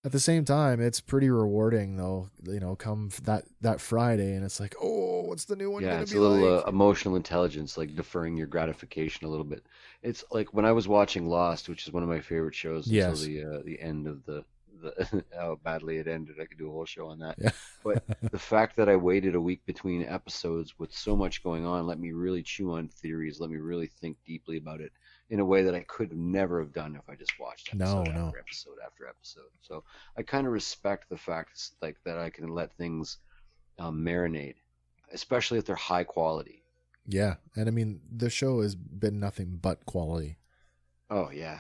at the same time, it's pretty rewarding though. You know, come that that Friday and it's like, oh, what's the new one Yeah, it's a little like? uh, emotional intelligence, like deferring your gratification a little bit. It's like when I was watching Lost, which is one of my favorite shows Yes. until the uh, the end of the the how badly it ended. I could do a whole show on that. Yeah. but the fact that I waited a week between episodes with so much going on let me really chew on theories, let me really think deeply about it in a way that I could never have done if I just watched No, episode no. after episode after episode. So I kind of respect the fact like that I can let things um, marinate, especially if they're high quality. yeah, and I mean the show has been nothing but quality. Oh yeah,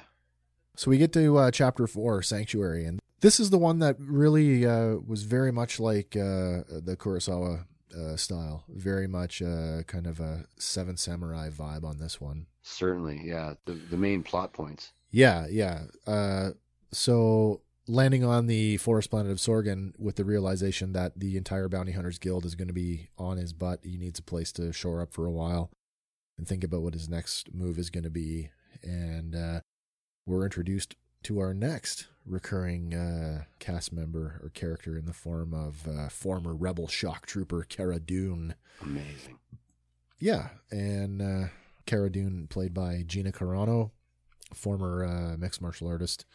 So we get to uh, chapter four, Sanctuary, and this is the one that really uh, was very much like uh, the Kurosawa uh, style, very much uh, kind of a Seven Samurai vibe on this one. certainly. Yeah, the the main plot points. Yeah, yeah. Uh, so landing on the forest planet of Sorgan with the realization that the entire Bounty Hunters Guild is going to be on his butt, he needs a place to shore up for a while and think about what his next move is going to be. And uh, we're introduced to our next recurring uh, cast member or character in the form of uh, former Rebel shock trooper Cara Dune. Amazing. Yeah, and uh, Cara Dune, played by Gina Carano, former uh, mixed martial artist,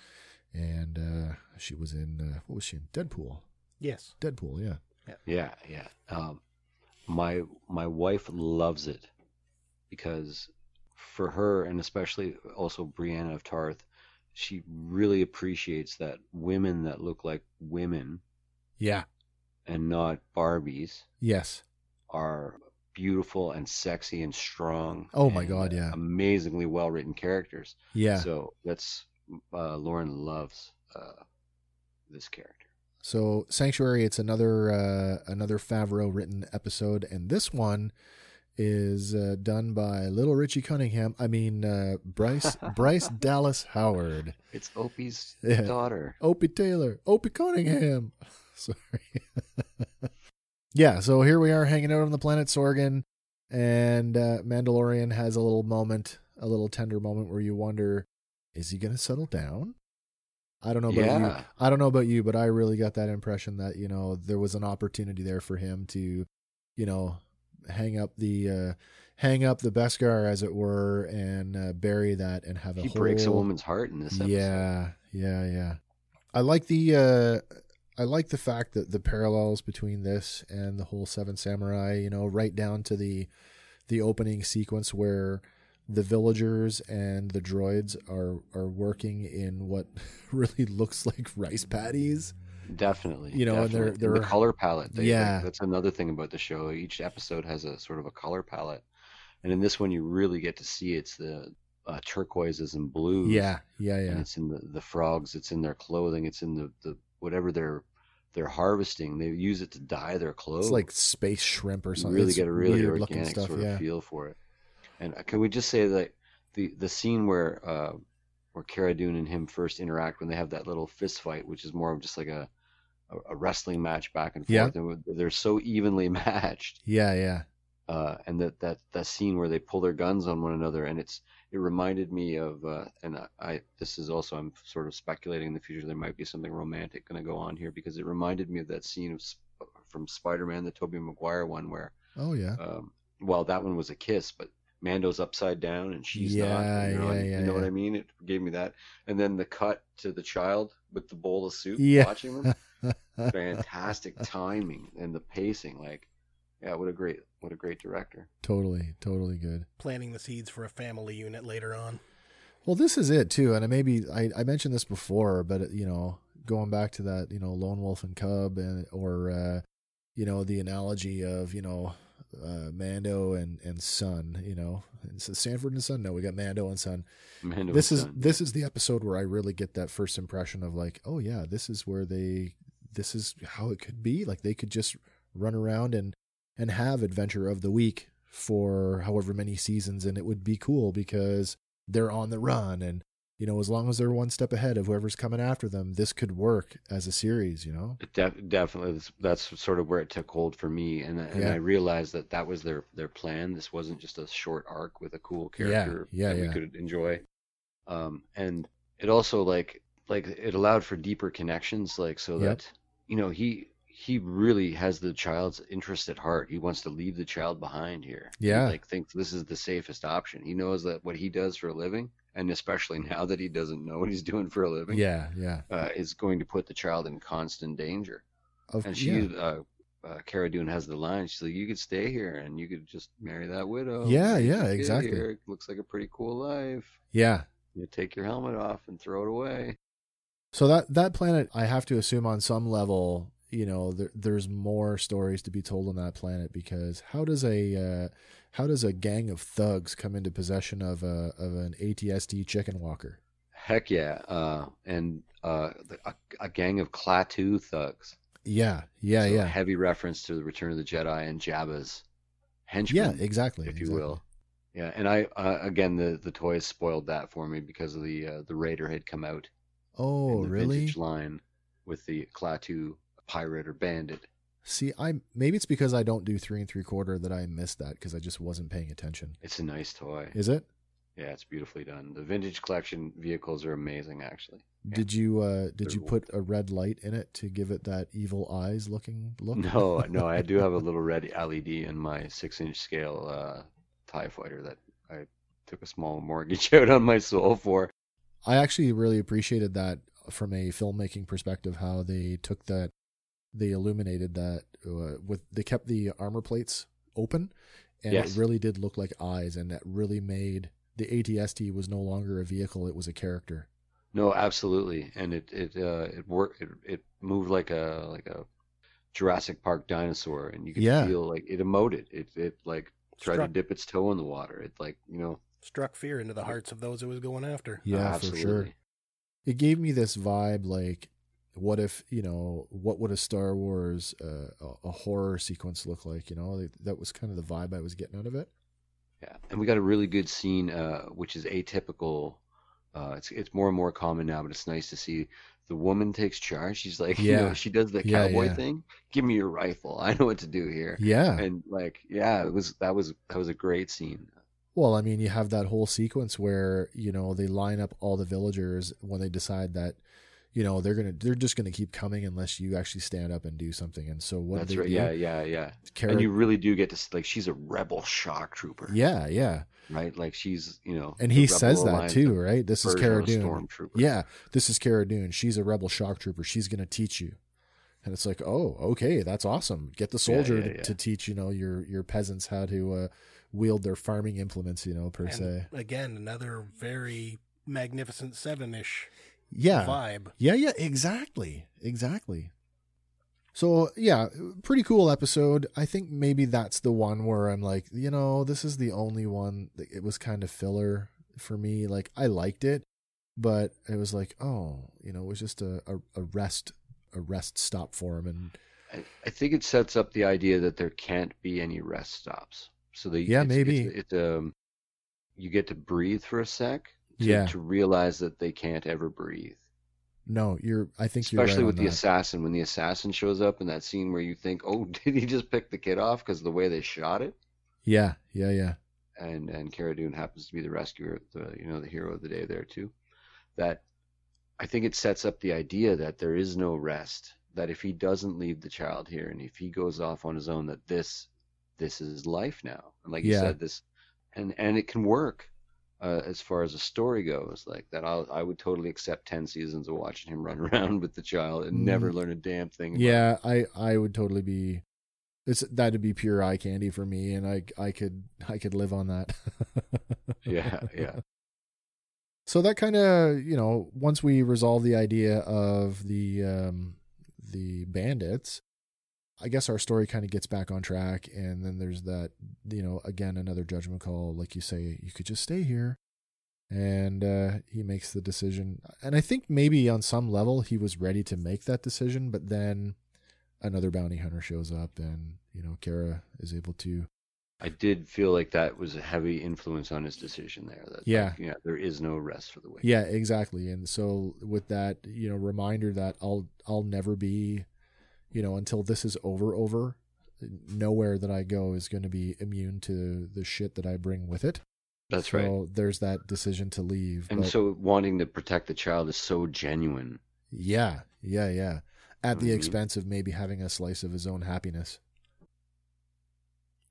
and uh, she was in uh, what was she in? Deadpool. Yes. Deadpool, yeah. Yeah, yeah. Um, my my wife loves it because for her, and especially also Brianna of Tarth, she really appreciates that women that look like women Yeah. and not Barbies Yes. are beautiful and sexy and strong. Oh my and, God, uh, yeah. amazingly well written characters. Yeah. So, So that's uh, Lauren loves uh, this character. So Sanctuary, it's another uh, another Favreau written episode, and this one is uh, done by Little Richie Cunningham. I mean uh, Bryce Bryce Dallas Howard. It's Opie's Yeah. daughter. Opie Taylor, Opie Cunningham. Sorry. yeah, so here we are hanging out on the planet Sorgan, and uh, Mandalorian has a little moment, a little tender moment where you wonder, is he going to settle down? I don't know about you. I don't know about you, but I really got that impression that you know there was an opportunity there for him to, you know, hang up the uh, hang up the Beskar as it were, and uh, bury that and have a He whole breaks a woman's heart in this episode. yeah, yeah, yeah. I like the uh I like the fact that the parallels between this and the whole Seven Samurai, you know, right down to the the opening sequence where the villagers and the droids are are working in what really looks like rice paddies. Definitely. You know, and they're- they're- the color palette. They, Yeah. like, that's another thing about the show. Each episode has a sort of a color palette, and in this one, you really get to see it's the uh, turquoises and blues. Yeah, yeah, and yeah. it's in the, the frogs. It's in their clothing. It's in the, the whatever they're they're harvesting. They use it to dye their clothes. It's like space shrimp or You something. really It's get a really organic stuff, sort yeah. of feel for it. And uh, can we just say that the the scene where uh, where Cara Dune and him first interact when they have that little fist fight, which is more of just like a a, wrestling match back and Yeah. forth, and they're so evenly matched. Yeah, yeah. uh, and that that that scene where they pull their guns on one another, and it's it reminded me of, uh, and I, I this is also I'm sort of speculating in the future there might be something romantic going to go on here because it reminded me of that scene of from Spider-Man, the Tobey Maguire one, where Oh yeah. um, well that one was a kiss, but Mando's upside down and she's not. Yeah, You know, yeah, you yeah, know what. I mean? It gave me that, and then the cut to the child with the bowl of soup Yeah. watching them fantastic timing and the pacing like yeah what a great what a great director totally, totally good. Planting the seeds for a family unit later on. Well, this is it too, and I maybe I, I mentioned this before, but you know, going back to that, you know, lone wolf and cub, and or uh, you know, the analogy of you know, uh, Mando and and son, you know, it's Sanford and Son. No, we got Mando and Son. Mando this and is Son. this is the episode where I really get that first impression of like, oh yeah, this is where they, this is how it could be. Like they could just run around and and have adventure of the week for however many seasons, and it would be cool because they're on the run and you know as long as they're one step ahead of whoever's coming after them this could work as a series you know def- definitely that's- sort of where it took hold for me and, and Yeah. i realized that that was their their plan this wasn't just a short arc with a cool character yeah, that we could enjoy um and it also like like it allowed for deeper connections like so Yep. that you know he he really has the child's interest at heart he wants to leave the child behind here He, Yeah. like thinks this is the safest option he knows that what he does for a living and especially now that he doesn't know what he's doing for a living yeah yeah uh, is going to put the child in constant danger of, and she, yeah. uh, uh, Cara Dune has the line. She's like, "You could stay here, and you could just marry that widow. Yeah, yeah, exactly. here. It looks like a pretty cool life. yeah You take your helmet off and throw it away. So that that planet, I have to assume on some level, you know, there, there's more stories to be told on that planet because how does a uh, how does a gang of thugs come into possession of a of an ATST chicken walker? Heck yeah! Uh, and uh, a, a gang of Klaatu thugs. Yeah, yeah, So yeah, Heavy reference to the Return of the Jedi and Jabba's henchmen. yeah, exactly, if you exactly. will. Yeah, and I uh, again the the toys spoiled that for me because of the uh, the Raider had come out Oh, really? vintage line with the Klaatu pirate or bandit. See, I maybe it's because I don't do three and three quarter that I missed that because I just wasn't paying attention. It's a nice toy. Is it? Yeah, it's beautifully done. The vintage collection vehicles are amazing, actually. Yeah. Did you uh did They're you put a red light in it to give it that evil eyes looking look? No, no, I do have a little red LED in my six-inch scale uh, Tie Fighter that I took a small mortgage out on my soul for. I actually really appreciated that from a filmmaking perspective. How they took that, they illuminated that uh, with they kept the armor plates open, and Yes. it really did look like eyes, and that really made the ATST was no longer a vehicle; it was a character. No, absolutely, and it it uh, it worked. It, it moved like a like a Jurassic Park dinosaur, and you could Yeah. feel like it emoted. It it like tried Struck, to dip its toe in the water. It like you know. Struck fear into the hearts of those it was going after. Yeah, absolutely. for sure. It gave me this vibe like. What if you know? What would a Star Wars uh, a, a horror sequence look like? You know, that was kind of the vibe I was getting out of it. Yeah, and we got a really good scene, uh, which is atypical. Uh, it's it's more and more common now, but it's nice to see the woman takes charge. She's like, you know, Yeah. she does the Yeah, cowboy yeah. thing. Give me your rifle. I know what to do here. Yeah, And like, yeah, it was that was that was a great scene. Well, I mean, you have that whole sequence where you know they line up all the villagers when they decide that you know they're gonna they're just gonna keep coming unless you actually stand up and do something. And so what That's do they right. do? Yeah, yeah, yeah. Cara- and you really do get to like she's a rebel shock trooper, yeah, yeah. right? Like she's you know, And he says that too, right? This is Cara Dune. stormtrooper. Yeah, this is Cara Dune. She's a rebel shock trooper. She's gonna teach you. And it's like, oh, okay, that's awesome. Get the Yeah, soldier yeah, to, yeah. to teach you know your your peasants how to uh, wield their farming implements. You know, per And se. again, another very magnificent seven ish Yeah, vibe. Yeah, yeah, exactly. Exactly. So, yeah, pretty cool episode. I think maybe that's the one where I'm like, you know, this is the only one that it was kind of filler for me. Like I liked it, but it was like, oh, you know, it was just a a, a rest a rest stop for him and I, I think it sets up the idea that there can't be any rest stops. So the Yeah, it's, maybe. it's, it's um you get to breathe for a sec to, Yeah. to realize that they can't ever breathe. no, you're I think Especially you're right with the that. assassin when the assassin shows up in that scene where you think, "Oh, did he just pick the kid off because the way they shot it?" Yeah, yeah, yeah. and and Cara Dune happens to be the rescuer, the you know the hero of the day there too. That I think it sets up the idea that there is no rest. That if he doesn't leave the child here, and if he goes off on his own, that this this is life now. And like you said, this and and it can work uh, as far as a story goes. Like that, I'll, I would totally accept ten seasons of watching him run around with the child and never Mm. learn a damn thing. about Yeah, I I would totally be it's that'd be pure eye candy for me and I I could I could live on that. Yeah, yeah. So that kind of, you know, once we resolve the idea of the um the bandits, I guess our story kind of gets back on track and then there's that, you know, again another judgment call like you say you could just stay here. And uh he makes the decision. And I think maybe on some level he was ready to make that decision, but then another bounty hunter shows up and, you know, Cara is able to I did feel like that was a heavy influence on his decision there. That, Yeah. like, yeah, there is no rest for the wicked. Yeah, exactly. And so with that, you know, reminder that I'll I'll never be, you know, until this is over over, nowhere that I go is going to be immune to the shit that I bring with it. That's so right. there's that decision to leave. And but so wanting to protect the child is so genuine. yeah, yeah, yeah. At the Mhm. expense of maybe having a slice of his own happiness.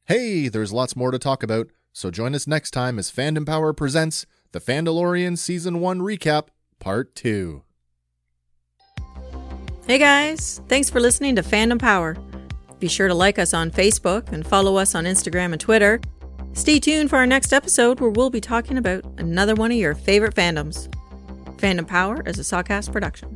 Hey, there's lots more to talk about, so join us next time as Fandom Power presents the Fandalorian Season 1 Recap, Part 2. Hey guys, thanks for listening to Fandom Power. Be sure to like us on Facebook and follow us on Instagram and Twitter. Stay tuned for our next episode where we'll be talking about another one of your favorite fandoms. Fandom Power is a Sawcast production.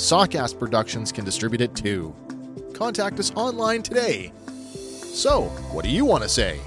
Sawcast Productions can distribute it too. Contact us online today. So, what do you want to say?